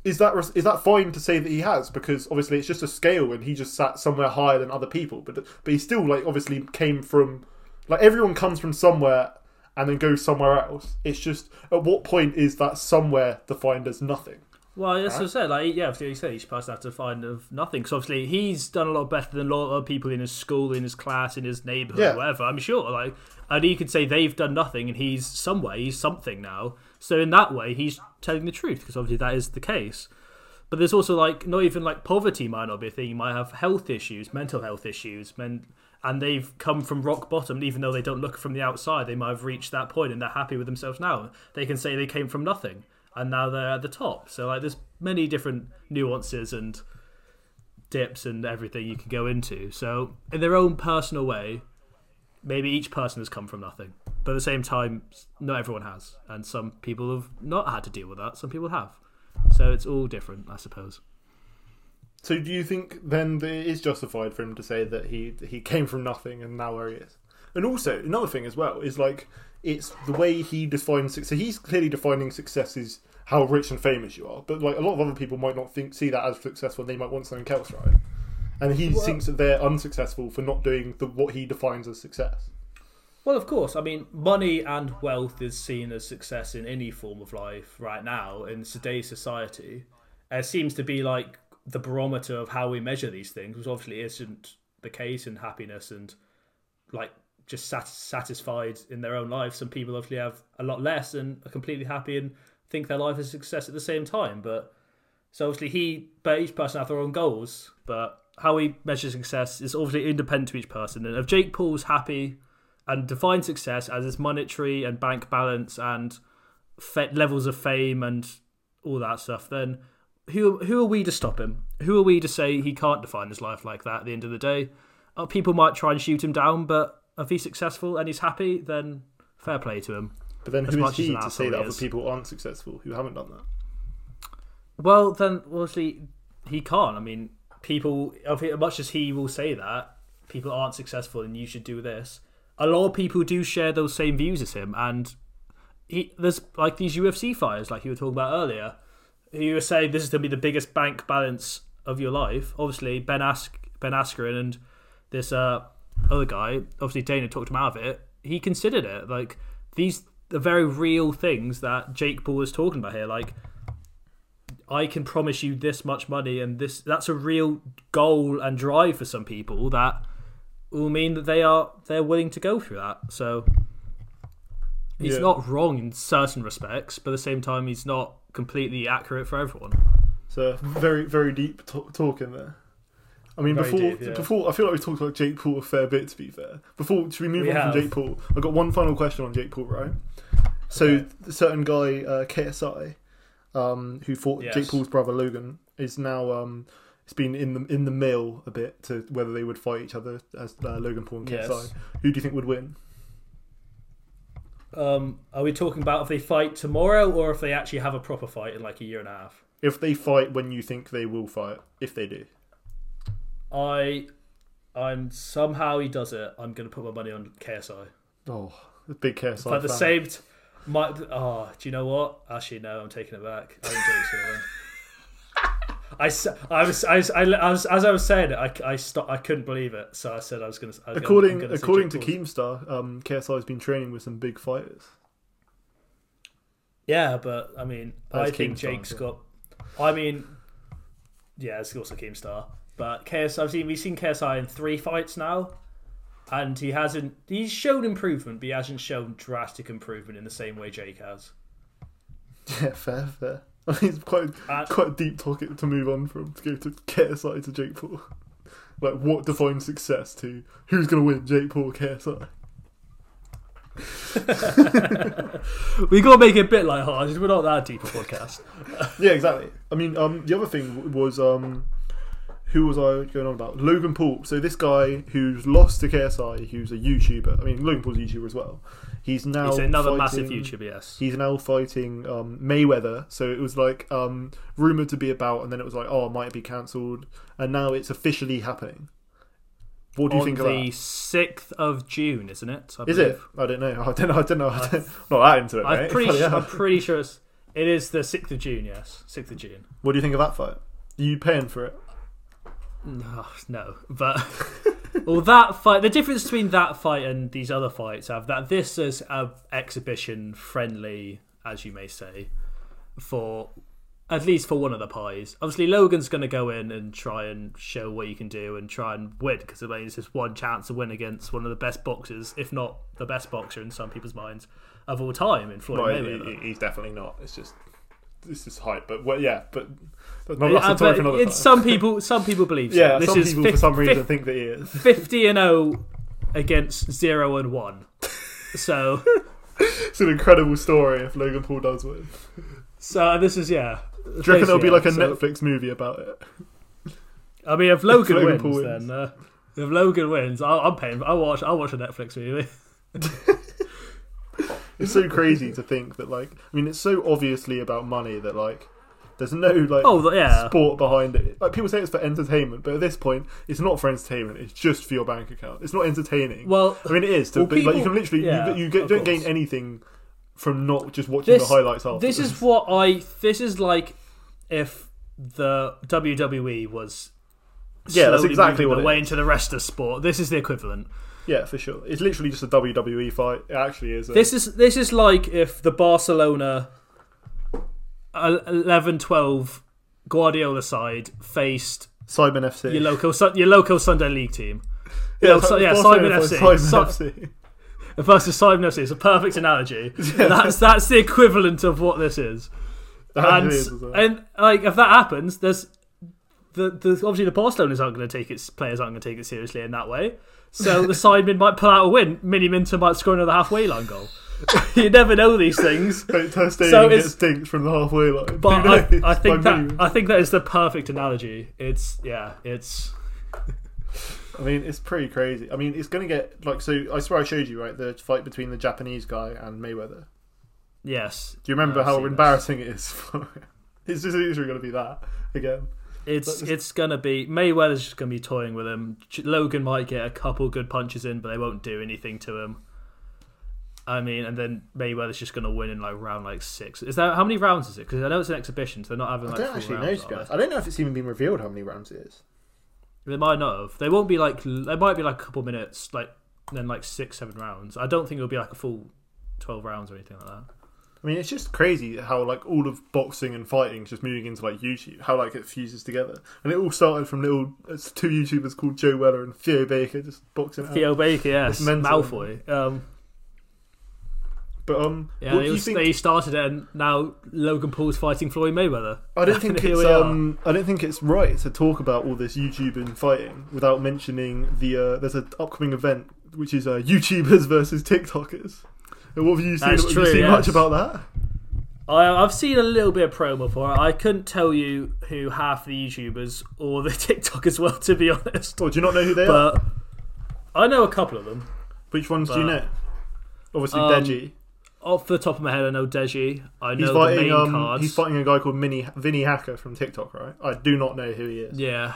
is that is that fine to say that he has? Because obviously it's just a scale and he just sat somewhere higher than other people but but he still like obviously came from like everyone comes from somewhere and then goes somewhere else it's just at what point is that somewhere defined as nothing Well, that's what I said. Like, yeah, obviously, you said each person has to find of nothing. Because obviously, he's done a lot better than a lot of other people in his school, in his class, in his neighborhood, Yeah. whatever. I'm sure. Like, and he could say they've done nothing, and he's somewhere, he's something now. So in that way, he's telling the truth, because obviously that is the case. But there's also like not even like poverty might not be a thing. You might have health issues, mental health issues, men, and they've come from rock bottom. Even though they don't look from the outside, they might have reached that point and they're happy with themselves now. They can say they came from nothing and now they're at the top. So like, there's many different nuances and dips and everything you can go into. So in their own personal way, maybe each person has come from nothing. But at the same time, not everyone has, and some people have not had to deal with that. Some people have, so it's all different, I suppose. So do you think then that it is justified for him to say that he he came from nothing and now where he is? And also another thing as well is like it's the way he defines success. So he's clearly defining success is how rich and famous you are, but like a lot of other people might not think see that as successful. and They might want something else, right? And he Well- thinks that they're unsuccessful for not doing the what he defines as success. Well, of course. I mean, money and wealth is seen as success in any form of life right now in today's society. It seems to be like the barometer of how we measure these things, which obviously isn't the case in happiness and like just sat- satisfied in their own life. Some people obviously have a lot less and are completely happy and think their life is success at the same time. But so obviously he, but each person have their own goals. But how we measure success is obviously independent to each person. And if Jake Paul's happy and define success as its monetary and bank balance and fa- levels of fame and all that stuff, then who who are we to stop him? Who are we to say he can't define his life like that? At the end of the day, uh, people might try and shoot him down, but if he's successful and he's happy, then fair play to him. But then who is he to say that other people aren't successful who haven't done that? Well, then obviously he can't. I mean, people, as much as he will say that people aren't successful and you should do this, a lot of people do share those same views as him. And he, there's like these UFC fighters, like you were talking about earlier, who were saying this is going to be the biggest bank balance of your life. Obviously, Ben Ask, Ben Askren, and this uh, other guy, obviously Dana talked him out of it. He considered it like these are very real things that Jake Paul is talking about here. Like I can promise you this much money, and this that's a real goal and drive for some people that will mean that they are they're willing to go through that. So he's Yeah. not wrong in certain respects, but at the same time, he's not completely accurate for everyone. So very very deep t- talk in there. I mean, Very before deep, yeah. before I feel like we talked about Jake Paul a fair bit. To be fair, before should we move We on have. from Jake Paul? I've got one final question on Jake Paul. Right. So Okay. a certain guy uh, KSI, um, who fought Yes. Jake Paul's brother Logan, is now um, it's been in the in the mill a bit to whether they would fight each other as uh, Logan Paul and KSI. Yes. Who do you think would win? Um, are we talking about if they fight tomorrow or if they actually have a proper fight in like a year and a half? If they fight when you think they will fight, if they do. I, I'm somehow he does it. I'm going to put my money on KSI. Oh, the big KSI. But at the fan. same, t- my oh, do you know what? Actually, no, I'm taking it back. I think Jake's gonna win. I, I was, I was, I, I was, as I was saying it, I, I stopped. I couldn't believe it, so I said I was going to. According according to Keemstar, um, KSI has been training with some big fighters. yeah, but I mean, That's I think Keemstar, Jake's yeah. got. I mean, yeah, it's also Keemstar, but KSI. I've seen we've seen KSI in three fights now, and he hasn't. He's shown improvement, but he hasn't shown drastic improvement in the same way Jake has. Yeah, fair, fair. I mean, it's quite Uh, quite a deep topic to move on from to go to KSI to Jake Paul. Like, what defines success to who's going to win, Jake Paul or KSI? we got to make it a bit lighthearted. We're not that deep a podcast. Yeah, exactly. I mean, um, the other thing was um, who was I going on about? Logan Paul. So this guy who's lost to KSI, who's a YouTuber. I mean, Logan Paul's a YouTuber as well. He's now It's another fighting- massive YouTuber, yes. He's now fighting um, Mayweather. So it was like um, rumored to be about, and then it was like, oh, might it be cancelled? And now it's officially happening. What do you On think of the that? sixth of June, isn't it? I Is it? I don't know. I don't know. I don't know. I don't, not that into it. I'm mate. pretty. Sure. I'm pretty sure it's. It is the sixth of June. Yes, sixth of June. What do you think of that fight? Are you paying for it? No, no, but well, that fight. The difference between that fight and these other fights have that this is a exhibition friendly, as you may say, for at least for one of the pies. Obviously, Logan's going to go in and try and show what you can do and try and win because I mean, it's just one chance to win against one of the best boxers, if not the best boxer in some people's minds of all time in Floyd Mayweather. he- he's definitely not. It's just this is hype. But well, yeah, but that's not Yeah, that's a but it's some people. Some people believe. So. yeah, this some is people fif- for some reason fif- think that he is. 50 and 0 against 0 and 1. So, It's an incredible story if Logan Paul does win. so this is yeah. Do you reckon there'll be like a so, Netflix movie about it? I mean, if Logan, Logan wins, wins. then uh, if Logan wins, I'll, I'm paying. I'll watch. I'll watch a Netflix movie. it's so crazy to think that like I mean it's so obviously about money that like there's no like Oh yeah. sport behind it. Like people say it's for entertainment, but at this point it's not for entertainment. It's just for your bank account. It's not entertaining. Well, I mean it is, to, well, but like you can literally yeah, you, you get, don't gain anything from not just watching this the highlights after. this is what I. This is like if the WWE was. Yeah, that's exactly what it away is. into the rest of sport. This is the equivalent. Yeah for sure. It's literally just a WWE fight. It actually is. A, This is this is like if the Barcelona 11 12 Guardiola side faced Sidemen FC. your local your local Sunday League team. yeah, so- yeah, Sidemen FC. Sidemen So- FC. Versus Sidemen FC. It's a perfect analogy. That's that's the equivalent of what this is. And is well. and like if that happens, there's the, the obviously the Barcelonas aren't going to take its players aren't going to take it seriously in that way. So the sidemen might pull out a win. Miniminter might score another halfway line goal. you never know these things. So gets it's- dinked from the halfway line. But I. I think that. I think that is the perfect analogy. It's yeah, it's I mean, it's pretty crazy. I mean, it's going to get like so. I swear I showed you right the fight between the Japanese guy and Mayweather. yes. Do you remember I've how seen this. embarrassing it is? for It's just literally going to be that again. It's it's gonna be Mayweather's just gonna be toying with him. Logan might get a couple good punches in, but they won't do anything to him. I mean, and then Mayweather's just gonna win in like round like six. Is that how many rounds is it? Because I know it's an exhibition, so they're not having I like don't full actually know. rounds. To be honest. I don't know if it's even been revealed how many rounds it is. they? they might not have. They won't be like. They might be like a couple minutes, like then like six, seven rounds. I don't think it'll be like a full twelve rounds or anything like that. I mean, it's just crazy how like all of boxing and fighting is just moving into like YouTube. How like it fuses together, and it all started from little it's two YouTubers called Joe Weller and Theo Baker just boxing. it out. Theo Baker, yes. Malfoy. Um, But um, yeah, what they, do you was- think? they started it, and now Logan Paul's fighting Floyd Mayweather. I don't think it's um, I don't think it's right to talk about all this YouTube and fighting without mentioning the uh, there's an upcoming event which is uh, YouTubers versus TikTokers. What have you seen? Have true, you seen yes. much about that? I, I've seen a little bit of promo for it. I couldn't tell you who half the YouTubers or the TikTok as well, to be honest. Or do you not know who they are? But I know a couple of them. Which ones do you know? Obviously, Um, Deji. Off the top of my head, I know Deji. I know He's the fighting. main Um, cards. he's fighting a guy called Mini Vinnie Hacker from TikTok, right? I do not know who he is. Yeah,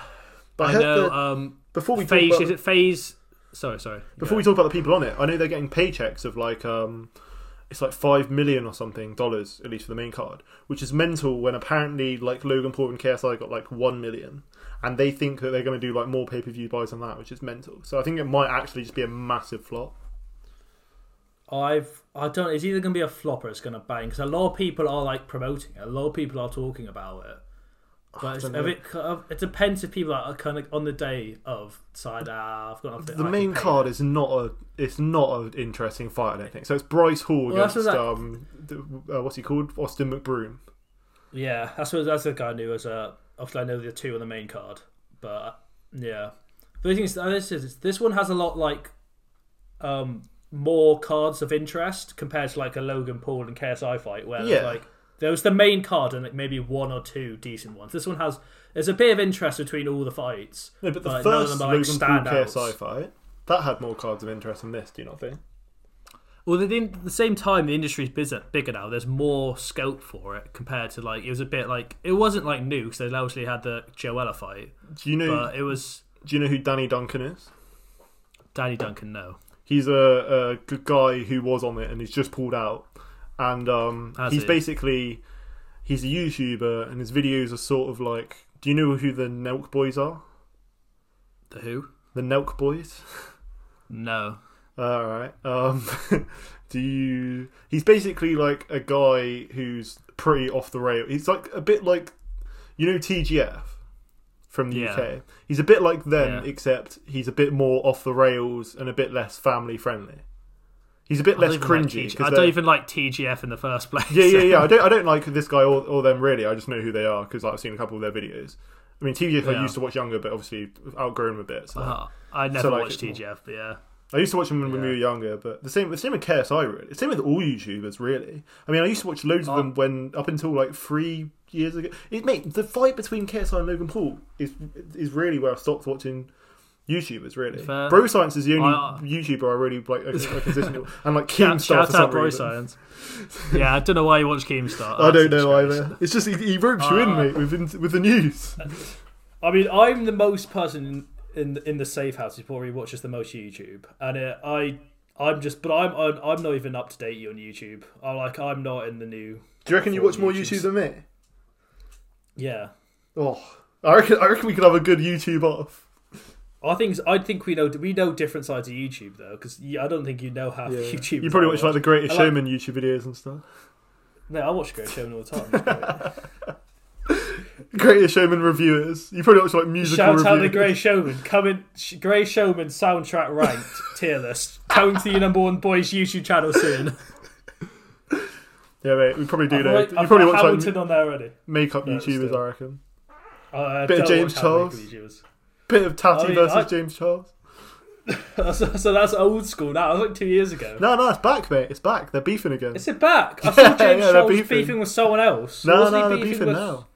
But I, I know. that Um, before we Phase about is it Phase? Sorry, sorry. Before we talk about the people on it, I know they're getting paychecks of like um it's like five million or something dollars, at least for the main card, which is mental when apparently like Logan Paul and KSI got like one million. And they think that they're going to do like more pay per view buys than that, which is mental. So I think it might actually just be a massive flop. I've I don't. It's either going to be a flop or it's going to bang because a lot of people are like promoting it. A lot of people are talking about it. But it's, don't it, uh, it depends if people are kind of on the day of decide. Ah, I've got. The main card it." is not a it's not an interesting fight. I don't think so. It's Bryce Hall Well, against what um the, uh, what's he called Austin McBroom. Yeah, that's what that's the guy I knew as a. Obviously, I know the two on the main card, but yeah. But the thing is, this is this one has a lot like um more cards of interest compared to like a Logan Paul and KSI fight, where Yeah. like there was the main card and like maybe one or two decent ones. This one has there's a bit of interest between all the fights. No, but the But none of them are, like, Logan Paul standouts. KSI fight that had more cards of interest than this. Do you not think? Well, at the, at the same time, the industry's bigger, bigger now. There's more scope for it compared to like it was a bit like it wasn't like new because they obviously had the Joe Weller fight, Do you know? but it was do you know who Danny Duncan is? Danny Duncan. No, He's a, a good guy who was on it and he's just pulled out. And um, Has he's he? basically he's a YouTuber and his videos are sort of like. Do you know who the Nelk Boys are? the who? The Nelk Boys. No. All right. Um, do you? He's basically like a guy who's pretty off the rail. He's like a bit like you know TGF from the Yeah. UK. He's a bit like them, Yeah. except he's a bit more off the rails and a bit less family friendly. He's a bit I less don't like cringy. I don't even like TGF in the first place. yeah, yeah, yeah. I don't, I don't like this guy or, or them really. I just know who they are because I've seen a couple of their videos. I mean, TGF I used to watch younger, but obviously outgrown them a bit. So. Uh, I never So, like, watched TGF, but yeah. I used to watch them when we were younger, but the same, the same with KSI, really. The same with all YouTubers, really. I mean, I used to watch loads of Oh. them when up until like three years ago. It, mate, the fight between KSI and Logan Paul is is really where I stopped watching YouTubers really. Fair. Bro Science is the only I- YouTuber I really like. I, consistently and like Keemstar shout out Bro reason. Science. yeah, I don't know why you watch Keemstar. I don't know either. It's just he, he ropes you in, Uh, mate, with with the news. I mean, I'm the most person in in, in the safe house who probably watches the most YouTube, and uh, I I'm just, but I'm, I'm I'm not even up to date on YouTube. I like I'm not in the new. Do you reckon you watch more YouTube than me? Yeah, Oh, I reckon I reckon we could have a good YouTube off. I think I think we know we know different sides of YouTube though, because I don't think you know half YouTube. You probably watch like the Greatest like- Showman YouTube videos and stuff. No, I watch Greatest Showman all the time. Great. Greatest Showman reviewers. You probably watch like musical Shout reviews. out the Grey Showman. Coming, Sh- Grey Showman soundtrack ranked tier list. Coming to your number one boys YouTube channel soon. Yeah, mate. We probably do I've know. got- You I've probably watch Hamilton like on there already. makeup No, YouTubers. still. I reckon. Uh, Bit of James Charles. Bit of Tati I mean, versus I- James Charles. so, so that's old school now. That was like two years ago. No, no, it's back, mate. It's back. They're beefing again. Is it back? I thought James yeah, Charles was beefing. beefing with someone else. no, Wasn't no, they're beefing with now.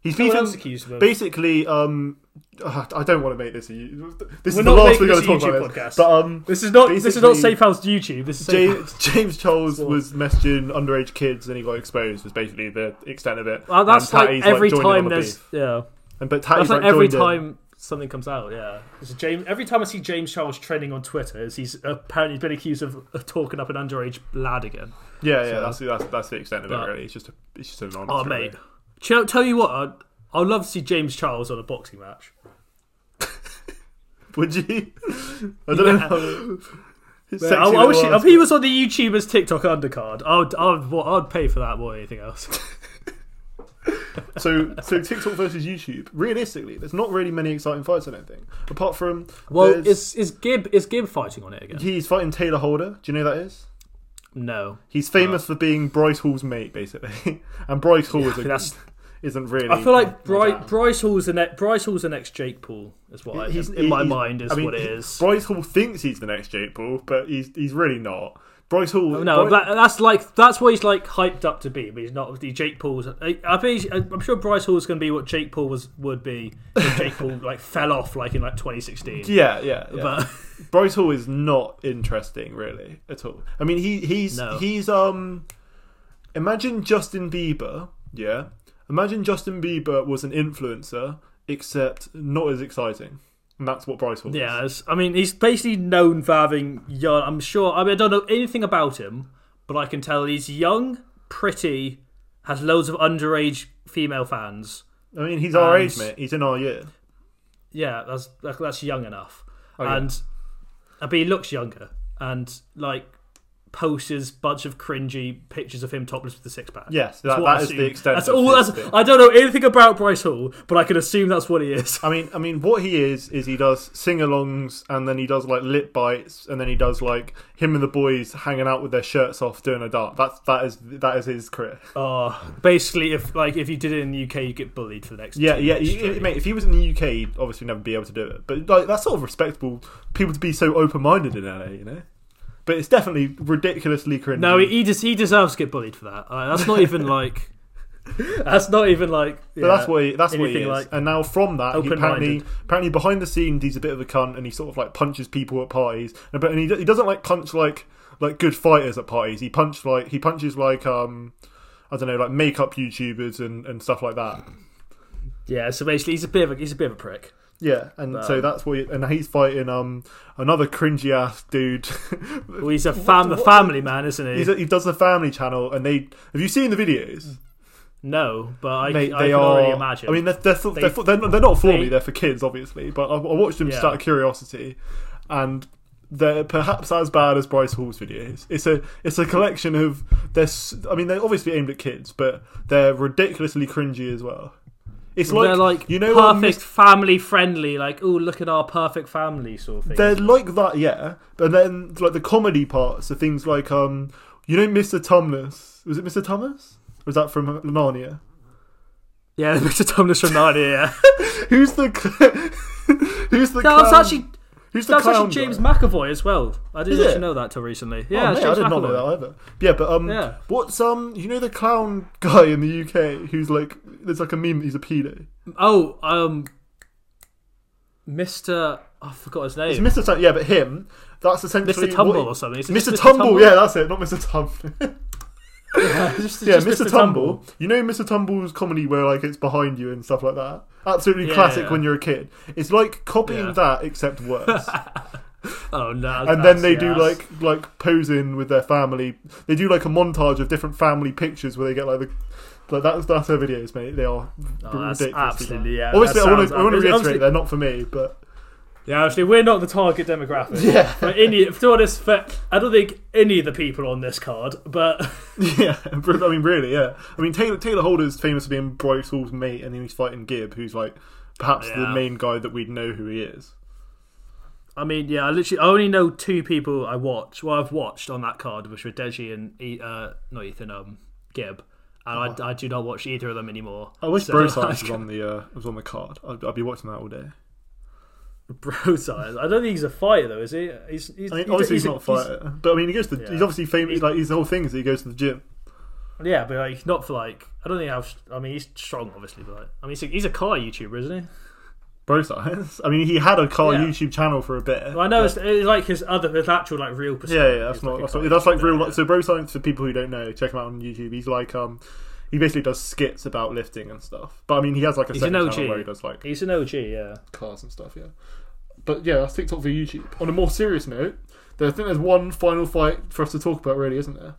He's beefing. accused of. Basically, um, uh, I don't want to make this. A, this We're is the not last we're going to talk about this. podcast. But um, This is not. This is not Safe House YouTube. This is James, James Charles was messaging underage kids and he got exposed. Was basically the extent of it. Well, that's And like Tati's, every joining time the there's beef. yeah. And but Tati's That's like like every joined in. Something comes out. Yeah, James. Every time I see James Charles trending on Twitter, is he's apparently been accused of, of talking up an underage lad again. Yeah, yeah, that's, that's that's the extent of it. Really, it's just a, it's just an honest. Oh really. mate, Tell, tell you what, I'd, I'd love to see James Charles on a boxing match. would you? I don't Yeah. know. His Yeah, sexy I, I wish he- if he was on the YouTubers TikTok undercard, I'd I'd, well, I'd pay for that more than anything else. So, so TikTok versus YouTube. Realistically, there's not really many exciting fights. I don't think, apart from Well, is is Gib is Gib fighting on it again? he's fighting Taylor Holder. Do you know who that is? No, He's famous for being Bryce Hall's mate, basically, and Bryce Hall is a, that's. isn't really. I feel like Bryce, Bryce Hall's the next Bryce Hall's the next Jake Paul. Is what I, He's- in my mind is I mean, what it is. Bryce Hall thinks he's the next Jake Paul, but he's he's really not. Bryce Hall. No, Bry- that, that's like that's what he's like hyped up to be, but he's not. The Jake Paul's. I, I think I'm sure Bryce Hall's going to be what Jake Paul was would be if Jake Paul like fell off like in like 2016. yeah, yeah, yeah. But Bryce Hall is not interesting, really, at all. I mean, he he's No. he's um. Imagine Justin Bieber, yeah. Imagine Justin Bieber was an influencer, except not as exciting, and that's what Bryce Hall is. yeah, I mean he's basically known for having young. I'm sure. I mean I don't know anything about him, but I can tell he's young, pretty, has loads of underage female fans. I mean, he's our And- age, mate. He's in our year. Yeah, that's that's young enough, Oh, yeah. and but he looks younger, and like posts bunch of cringy pictures of him topless with the six pack. Yes, That's that, that is the extent. That's all. That's. I don't know anything about Bryce Hall, but I can assume that's what he is. I mean, I mean, what he is is he does sing-alongs, and then he does like lip bites, and then he does like him and the boys hanging out with their shirts off doing a dart. That's that is that is his career. Oh, basically, if like if you did it in the UK, you get bullied for the next. Yeah, yeah, you, mate. If he was in the UK, he'd obviously never be able to do it. But like, that's sort of respectable. People to be so open-minded in LA, you know. But it's definitely ridiculously cringy. No, he he, des- he deserves to get bullied for that. Uh, that's not even like. That's not even like. But that's what he, that's what he is. like and now from that, he apparently apparently behind the scenes, he's a bit of a cunt, and he sort of like punches people at parties. And but and he, he doesn't like punch like like good fighters at parties. He punched like he punches like um I don't know like makeup YouTubers and, and stuff like that. Yeah, so basically, he's a bit of a, he's a bit of a prick. Yeah, and so Um, that's what. He, and he's fighting um another cringy ass dude. Well, he's a fam- what- family man, isn't he? he's a, he does the family channel, and they have you seen the videos? no, but I, Mate, I they can are. already imagine. I mean, they're they're, They- they're, they're, not, they're not for they- me. They're for kids, obviously. But I, I watched them just out of curiosity, and they're perhaps as bad as Bryce Hall's videos. It's a it's a collection of they're. s- I mean, they're obviously aimed at kids, but they're ridiculously cringy as well. It's like, they're like you know, perfect family friendly, like oh look at our perfect family sort of thing. They're like that, yeah. But then, like the comedy parts are things like, um, you know, Mr. Tumnus. Was it Mr. Tumnus? Was that from Narnia? yeah, Mr. Tumnus from Narnia. Yeah, Who's the who's the that was actually who's the that's actually James guy? McAvoy as well. I didn't actually know that till recently. Oh, Yeah, mate, I did not know that either. Yeah, but um, Yeah. what's um, you know the clown guy in the UK who's like, there's like a meme. that He's a pedo. Oh, um, Mr. I forgot his name. It's. Mr. Tum- yeah, but him. That's essentially Mr. Tumble what- or something. Just Mr. Tumble, yeah, that's it. Not Mr. Tumble. yeah, just- yeah, just Mr. Tumble. You know Mr. Tumble's comedy where like it's behind you and stuff like that. Absolutely Yeah, classic yeah. when you're a kid. It's like copying that except worse. Oh no! and then they yeah, do like like posing with their family. They do like a montage of different family pictures where they get like the like that's that's their videos, mate. They are Oh, that's ridiculously absolutely yeah. Obviously, I want to I want to reiterate they're not for me, but Yeah, actually, we're not the target demographic. yeah, For any, to be honest, for, I don't think any of the people on this card, but yeah. I mean, really, yeah. I mean, Taylor Taylor Holder's famous for being Bryce Hall's mate, and then he's fighting Gib, who's like perhaps the main guy that we'd know who he is. I mean, yeah, I literally I only know two people I watch. Well, I've watched on that card, which were Deji and uh, not Ethan, um, Gib, and I, I do not watch either of them anymore. I wish So, Bro Science like, was on the uh, was on the card. I'd, I'd be watching that all day. Bro science. I don't think he's a fighter though, is he? He's, he's I mean, obviously he's, a- not a fighter, but I mean, he goes to. Yeah. He's obviously famous. Like his whole thing is that he goes to the gym. yeah, but like not for like I don't think how. I mean, he's strong, obviously, but like, I mean, he's a, he's a car YouTuber, isn't he? Bro Science. I mean, he had a car Yeah. YouTube channel for a bit. Well, I know it's, it's like his other his actual like real. persona. Yeah, yeah, that's not. like a that's, not, that's like real. yeah. So, Bro Science for people who don't know, check him out on YouTube. He's like, um, he basically does skits about lifting and stuff. But I mean, he has like a He's second an channel OG. where he does like He's an OG, yeah. cars and stuff. Yeah, but yeah, that's TikTok for YouTube. On a more serious note, there, I think there's one final fight for us to talk about, really, isn't there?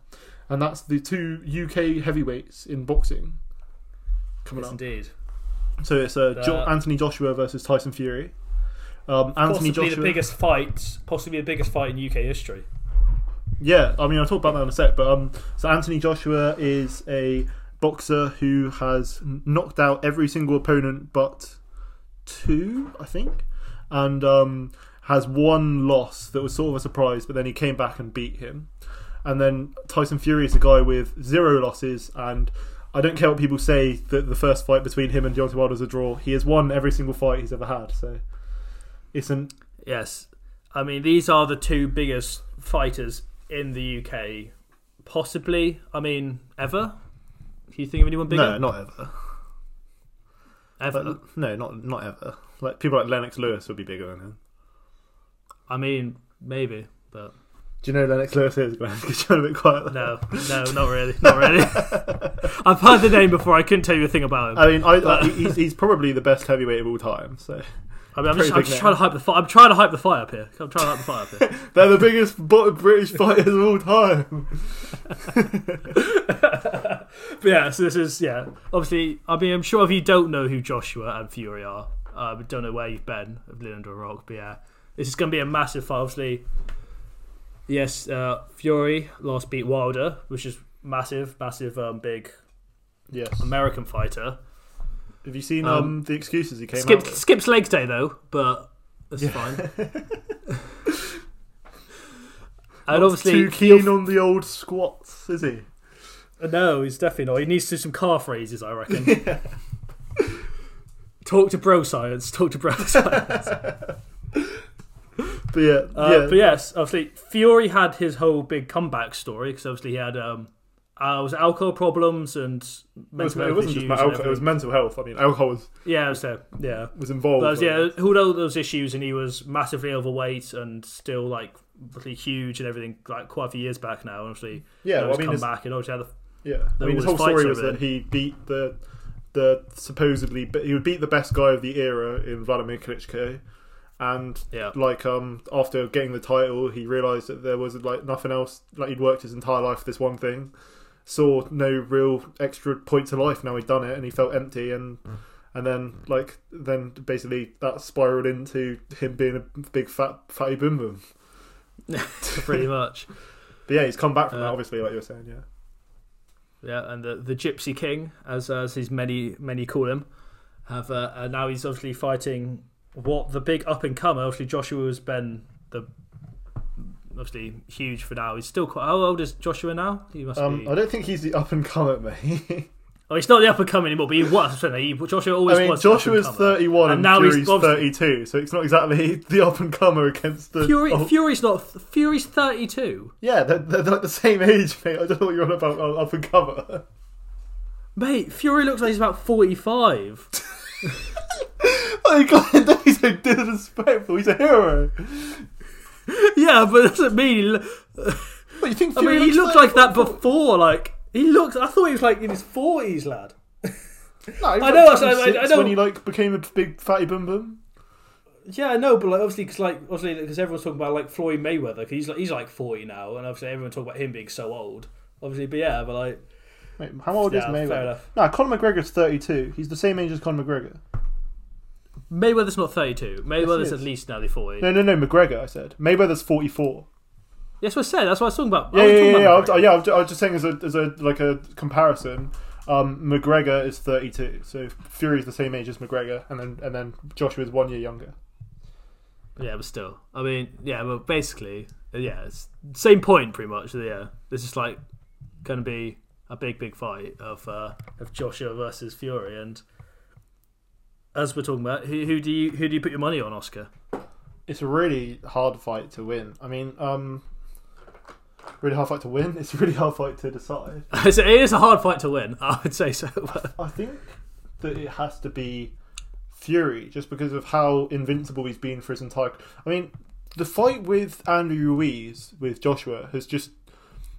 And that's the two UK heavyweights in boxing coming Yes, up. indeed. So it's uh, jo- Anthony Joshua versus Tyson Fury. Um, Anthony Possibly Joshua. the biggest fight, possibly the biggest fight in UK history. Yeah, I mean, I'll talk about that in a sec. But um, so Anthony Joshua is a boxer who has knocked out every single opponent but two, I think, and um, has one loss that was sort of a surprise. But then he came back and beat him. And then Tyson Fury is a guy with zero losses, and I don't care what people say that the first fight between him and Deontay Wilder was a draw. He has won every single fight he's ever had. So it's an Yes, I mean these are the two biggest fighters in the UK, possibly. I mean, ever. Can you think of anyone bigger? no, not ever. ever. But, no, not not ever. Like people like Lennox Lewis would be bigger than him. I mean, maybe, but Do you know Lennox Lewis is? Glenn? Because you're a bit quiet. no, no, not really, not really. I've heard the name before. I couldn't tell you a thing about him. I mean, I, he's, he's probably the best heavyweight of all time. So I mean, I'm just, I'm just trying to hype the fire. I'm trying to hype the fire up here. I'm trying to hype the fire up here. they're the biggest British fighters of all time. But yeah, so this is yeah. Obviously, I mean, I'm sure if you don't know who Joshua and Fury are, uh, don't know where you've been of living under a rock. But yeah, this is going to be a massive fight. Obviously, yes, uh, Fury last beat Wilder, which is massive, massive, um, big Yes. American fighter. Have you seen um, Um, the excuses he came Skip, out with? skips legs day though, but that's Yeah. fine. and obviously, too keen on the old squats, is he? No, he's definitely not. He needs to do some calf raises, I reckon. Talk to bro science. Talk to bro science. But yeah, Uh, yeah. But yes, obviously Fury had his whole big comeback story because obviously he had um, uh, was alcohol problems and It, was, mental it health wasn't issues. just alcohol, it was mental health. I mean, alcohol was, yeah, was there. Yeah, was involved. but wasn't yeah, it? all those issues, and he was massively overweight and still like really huge and everything. Like quite a few years back now, obviously. yeah. Well, I mean, come his, back and obviously had the Yeah, I mean, his was whole story was that he beat the the supposedly, but he would beat the best guy of the era in Vladimir Klitschko, and yeah. like um after getting the title, he realized that there was like nothing else. Like he'd worked his entire life for this one thing, saw no real extra point to life. Now he'd done it, and he felt empty, and and then like then basically that spiraled into him being a big fat fatty boom boom. pretty much. But yeah, he's come back from that. Uh, Obviously, like you were saying, yeah. Yeah, and the the Gypsy King, as as his many many call him, have uh, and now he's obviously fighting what the big up and comer. Obviously, Joshua has been the obviously huge for now. He's still quite. How old is Joshua now? He must Um, be. I don't think he's the up and comer, mate. Oh, he's not the up and coming anymore, but he was. He, Joshua always I mean, was. Joshua's 31 And and, now he's Fury's obviously- 32, so it's not exactly the up and comer against the. Fury, oh, Fury's not. Fury's thirty-two. yeah, they're, they're like the same age, mate. I don't know what you're on about uh, up and comer. Mate, Fury looks like he's about Oh, God, he's so disrespectful. He's a hero. yeah, but it doesn't mean. What, you think I Fury mean, he looks looked like that 34? before. Like he looked. I thought he was like in his forties, lad. No, I know, I- I- I know. When he like became a big fatty bum bum. Yeah, I know, but like obviously, because like obviously, because everyone's talking about like Floyd Mayweather, 'cause he's like he's like forty now, and obviously everyone talking about him being so old. Obviously, but yeah, but like Wait, how old is yeah, fair Mayweather? enough. No, Conor McGregor's 32. He's the same age as Conor McGregor. Mayweather's not thirty-two. Mayweather's is. at least nearly forty. No, no, no, McGregor. I said Mayweather's 44. Yes, what I said. That's what I was talking about. Yeah, yeah, yeah. yeah. I was, yeah, I was, I was just saying as a, as a like a comparison. Um, McGregor is 32, so Fury's the same age as McGregor, and then and then Joshua's one year younger. Yeah, but still, I mean, yeah, but basically, uh, yeah, it's same point pretty much. Yeah, this is like going to be a big, big fight of uh, of Joshua versus Fury, and as we're talking about, who, who do you who do you put your money on, Oscar? It's a really hard fight to win. I mean, um, really hard fight to win. It's a really hard fight to decide. It is a hard fight to win. I would say so. I think that it has to be Fury, just because of how invincible he's been for his entire. I mean, the fight with Andrew Ruiz with Joshua has just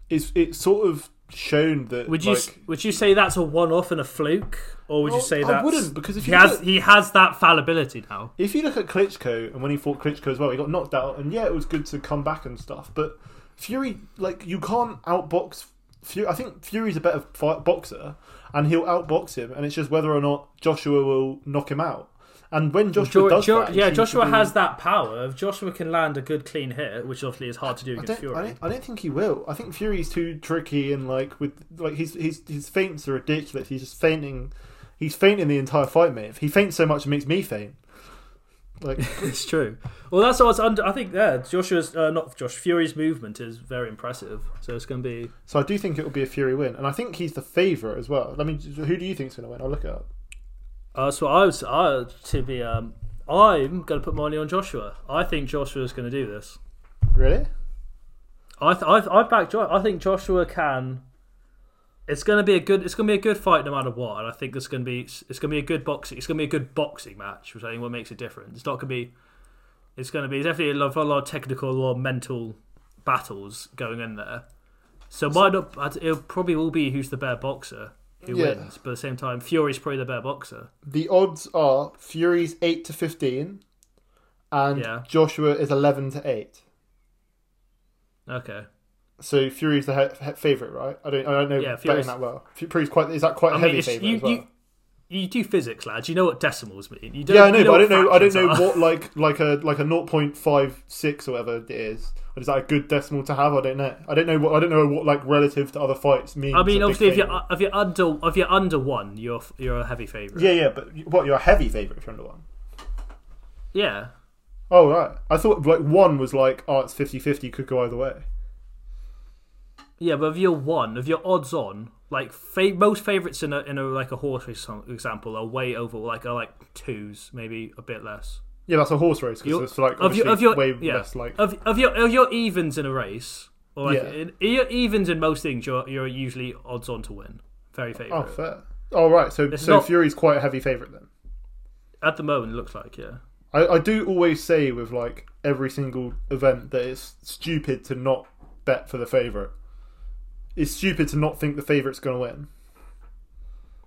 it's it's sort of shown that would you like, would you say that's a one off and a fluke, or would Well, you say that I wouldn't, because if he has look- he has that fallibility now? if you look at Klitschko and when he fought Klitschko as well, he got knocked out, and yeah, it was good to come back and stuff. But Fury, like, you can't outbox Fury. I think Fury's a better fight boxer, and he'll outbox him, and it's just whether or not Joshua will knock him out. And when Joshua Jo- does Jo- that, yeah, Joshua be- has that power. If Joshua can land a good clean hit, which obviously is hard to do I against Fury. I don't, I don't think he will. I think Fury's too tricky and like with like his his his feints are ridiculous. He's just feinting. He's feinting the entire fight, mate. If he feints so much, it makes me faint. Like It's true. Well, that's what's under. I think yeah, Joshua's uh, not Josh Fury's movement is very impressive. So it's going to be. So I do think it will be a Fury win, and I think he's the favourite as well. I mean, who do you think's going to win? I'll look it up. Uh, so I was I to be. Um, I'm going to put money on Joshua. I think Joshua is going to do this. Really? I th- I, I back Jo- I think Joshua can. It's going to be a good. It's going to be a good fight no matter what, and I think it's going to be. It's going to be a good boxing. It's going to be a good boxing match, which I think what makes it different. It's not going to be. It's going to be definitely a lot, a lot of technical, a lot of mental battles going in there. So might not. It probably will be who's the better boxer who Yeah. wins, but at the same time, Fury's probably the better boxer. The odds are Fury's eight to fifteen, and Yeah. Joshua is eleven to eight. Okay. So Fury's the he- he- favourite, right? I don't, I don't know Yeah, Fury's- that well. Fury's quite is that quite a I mean, heavy favourite you, as well? you you do physics, lads. You know what decimals mean. You don't, yeah, I know, you but I don't know. I don't know are. what like like a like a 0.56 or whatever it is. Is that a good decimal to have? I don't know. I don't know what I don't know what like relative to other fights means. I mean, obviously, if you're favourite. if you're under if you're under one, you're you're a heavy favorite. yeah, yeah, but what you're a heavy favourite if you're under one. Yeah. Oh right, I thought like one was like oh it's 50-50, could go either way. Yeah, but if you're one, if you're odds on, like fa- most favorites in a in a like a horse race example are way over like are like twos, maybe a bit less. Yeah, that's a horse race because it's like of your- of your- way yeah. less like. Of of your of your evens in a race, or like Yeah. in, your evens in most things, you're you're usually odds on to win. Very oh, favorite. Oh fair. Oh right, so It's so not- Fury's quite a heavy favourite then. At the moment, it looks like yeah. I, I do always say with like every single event that it's stupid to not bet for the favourite. It's stupid to not think the favorite's going to win.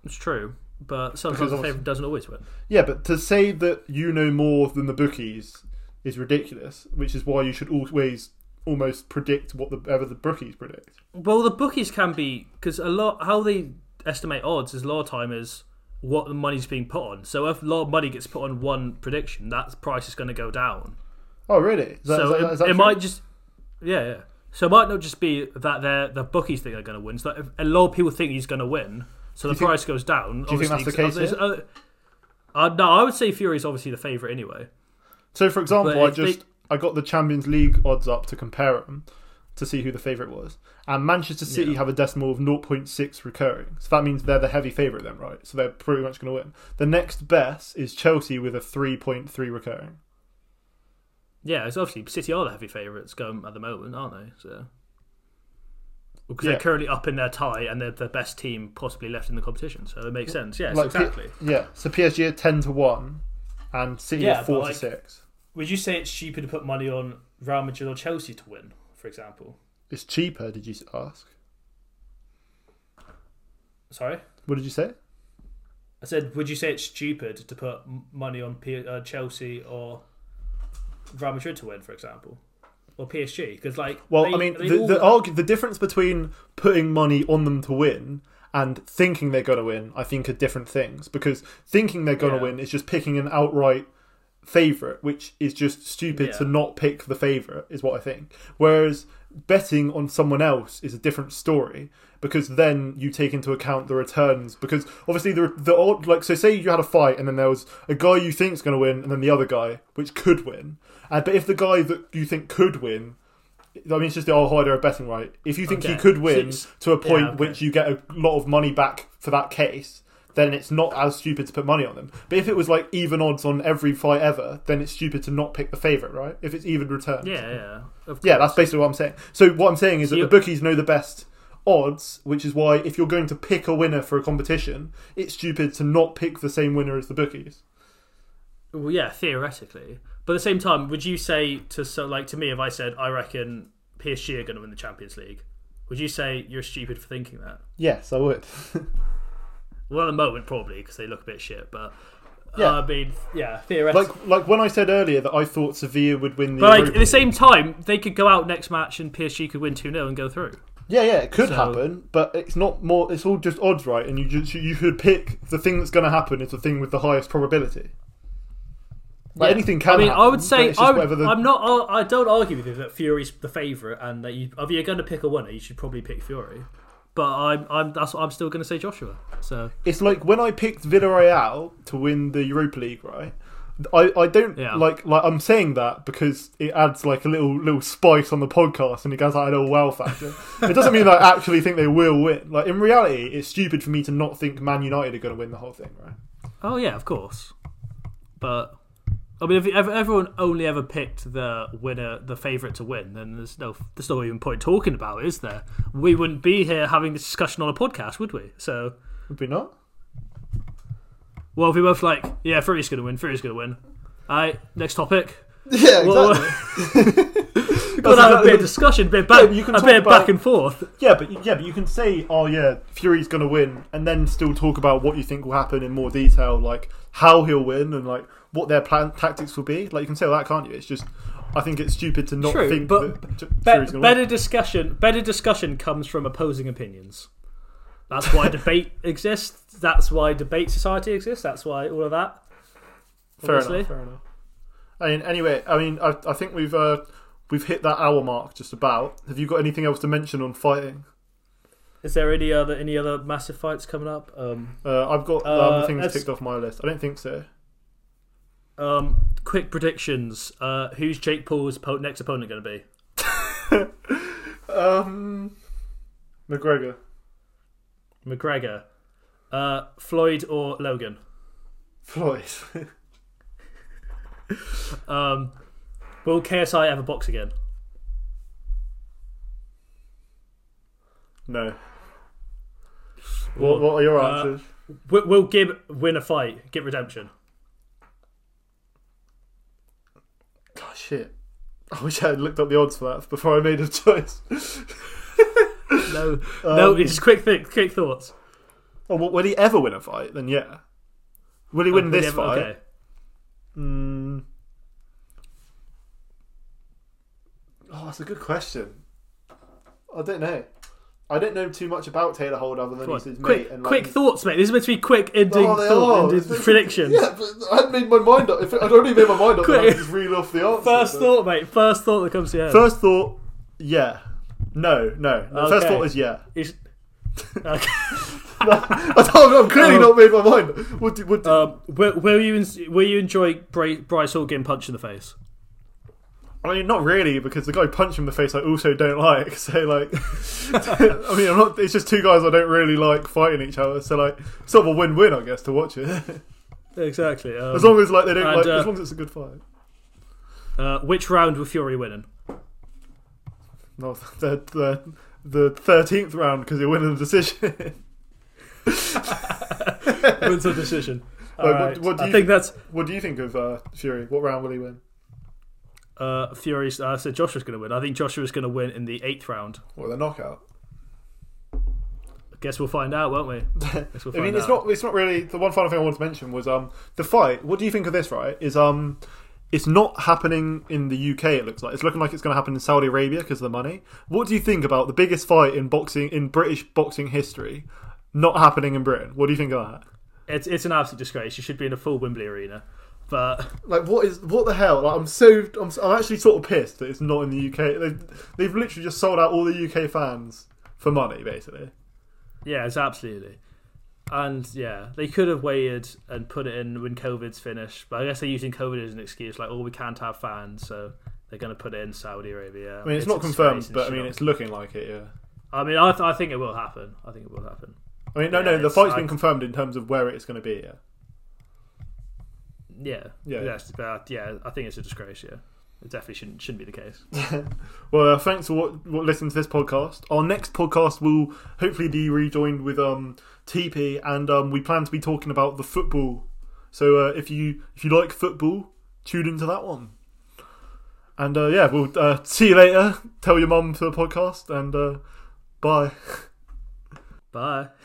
It's true, but sometimes the favorite doesn't always win. Yeah, but to say that you know more than the bookies is ridiculous, which is why you should always almost predict what the whatever the bookies predict. Well, the bookies can be because a lot how they estimate odds is a lot of time is what the money's being put on. So if a lot of money gets put on one prediction, that price is going to go down. Oh, really? Is that, so that- it, it might just yeah yeah. So it might not just be that they're the bookies think they're going to win. So if a lot of people think he's going to win, so the you think- price goes down. do you think that's the case obviously, here? uh, uh, no, I would say Fury's obviously the favorite anyway. So, for example, I if they- just I got the Champions League odds up to compare them to see who the favourite was, and Manchester City Yeah. have a decimal of 0.6 recurring. So that means they're the heavy favourite then, right? So they're pretty much going to win. The next best is Chelsea with a 3.3 recurring. Yeah, it's obviously City are the heavy favourites going at the moment, aren't they? So because Yeah. they're currently up in their tie and they're the best team possibly left in the competition, so it makes sense. Yes, Like P- exactly. yeah. So PSG are 10 to one, and City Yeah, four to like- six. Would you say it's cheaper to put money on Real Madrid or Chelsea to win, for example? It's cheaper. Did you ask? Sorry, What did you say? I said, would you say it's stupid to put money on P- uh, Chelsea or Real Madrid to win, for example, or PSG? Because like, Well, they- I mean, the all- the, the difference between putting money on them to win and thinking they're going to win, I think, are different things. Because thinking they're going to Yeah. win is just picking an outright favourite, which is just stupid Yeah. to not pick the favourite, is what I think. Whereas betting on someone else is a different story because then you take into account the returns. Because obviously, the the odd like so, say you had a fight and then there was a guy you think is going to win and then the other guy which could win. Uh, but if the guy that you think could win I mean, it's just the whole idea of betting, right? If you think he could win to a point yeah, okay. which you get a lot of money back for that case, then it's not as stupid to put money on them. But if it was like even odds on every fight ever, then it's stupid to not pick the favourite, right? If it's even return. yeah, yeah, Yeah, that's basically what I'm saying. So what I'm saying is that the bookies know the best odds, which is why if you're going to pick a winner for a competition, it's stupid to not pick the same winner as the bookies. Well, yeah, theoretically. But at the same time, would you say to so like to me if I said I reckon PSG are going to win the Champions League, would you say you're stupid for thinking that? Yes, I would. Well, at the moment probably because they look a bit shit, but Yeah. uh, I mean, yeah, theoretically. like like when I said earlier that I thought Sevilla would win the but like at the same time, they could go out next match and PSG could win two 0 and go through. Yeah, yeah, it could So- happen, but it's not more. It's all just odds, right? And you just you should pick the thing that's going to happen is the thing with the highest probability. Like Yeah. anything can. I mean, happen, I would say I would, the- I'm not. I don't argue with you that Fury's the favourite and that you, if you're going to pick a winner, you should probably pick Fury. But I'm, I'm that's what I'm still going to say Joshua. So It's like when I picked Villarreal to win the Europa League, right? I, I don't Yeah. like like I'm saying that because it adds like a little little spice on the podcast and it gets like a little wow factor. it doesn't mean that I actually think they will win. Like in reality, it's stupid for me to not think Man United are going to win the whole thing, right? Oh yeah, of course. But I mean, if, if everyone only ever picked the winner, the favourite to win, then there's no there's no even point talking about, it, is there? We wouldn't be here having this discussion on a podcast, would we? So, Would we not? well, if we both like, yeah, Fury's going to win. Fury's going to win. All right, next topic. Yeah, Well, We've got to have a bit of discussion, a bit, back, Yeah, you can a bit of back and forth. Yeah, but yeah, but you can say, "Oh yeah, Fury's going to win," and then still talk about what you think will happen in more detail, like how he'll win and like what their plan tactics will be. Like you can say all that, can't you? It's just, I think it's stupid to not True, think but that Be- Fury's going to better discussion. Better discussion comes from opposing opinions. That's why debate exists. That's why debate society exists. That's why all of that. Fair obviously. enough. Fair enough. I mean, anyway, I mean, I, I think we've uh, we've hit that hour mark just about. Have you got anything else to mention on fighting? Is there any other any other massive fights coming up? Um, Uh, I've got Uh, other things ticked off my list. I don't think so. Um, quick predictions. Uh, who's Jake Paul's po- next opponent going to be? Um, McGregor. McGregor, uh, Floyd, or Logan? Floyd. Um, will KSI ever box again? no. What, what are your Uh, answers? Will, will Gib win a fight? Get redemption. Oh shit. I wish I had looked up the odds for that before I made a choice. No, no. Um, It's just quick, th- quick thoughts. Oh, well, will he ever win a fight? Then yeah. Will he win Uh, this yeah, fight? Okay. Mm. Oh, that's a good question. I don't know. I don't know too much about Taylor Holder other than he's his Quick, mate. And quick thoughts, mate. This is meant to be quick ending, Oh, thought, ending predictions. Yeah, but I hadn't made my mind up. If I'd already made my mind up, Quick. I'd just reel off the answer. First but- thought, mate. First thought that comes to your head. First thought, yeah. No, no. The First thought is yeah. Is- okay. I don't, I've clearly Um, not made my mind. What do, what do, um, you will you enjoy Bryce Hall getting punched in the face? I mean, not really, because the guy punched him in the face I also don't like. So, like, I mean, I'm not. It's just two guys I don't really like fighting each other. So, like, sort of a win-win, I guess, to watch it. Exactly. Um, as long as like they don't and, like, uh, as long as it's a good fight. uh, which round will Fury winning? Not the the the thirteenth round because you're winning the decision. Wins the decision. What- right. what do I you think that's What do you think of uh, Fury? What round will he win? Uh, Fury's. I said Joshua's going to win. I think Joshua's going to win in the eighth round. What the knockout? I guess we'll find out, won't we? Guess we'll I mean, it's out. not. It's not really. The one final thing I wanted to mention was um the fight. What do you think of this? Right? Is um. It's not happening in the UK. It looks like it's looking like it's going to happen in Saudi Arabia because of the money. What do you think about the biggest fight in boxing in British boxing history not happening in Britain? What do you think of that? It's it's an absolute disgrace. You should be in a full Wembley arena. But Like what is what the hell? Like, I'm so I'm, I'm actually sort of pissed that it's not in the UK. They've, they've literally just sold out all the UK fans for money, basically. yeah, it's absolutely. And yeah, they could have waited and put it in when COVID's finished. But I guess they're using COVID as an excuse, like, oh, we can't have fans, so they're going to put it in Saudi Arabia. I mean, it's, not confirmed, but I mean, it's looking like it. Yeah. I mean, I, th- I think it will happen. I think it will happen. I mean, no, Yeah, no, the it's- fight's I- been confirmed in terms of where it's going to be. Yeah. Yeah, Yeah. Yes, but yeah, I think it's a disgrace. Yeah, it definitely shouldn't shouldn't be the case. Well, uh, thanks for what, what listening to this podcast. Our next podcast will hopefully be rejoined with um TP, and um we plan to be talking about the football. So uh, if you if you like football, tune into that one. And uh, yeah, we'll uh, see you later. Tell your mum for the podcast, and uh, bye. Bye.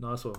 nice one.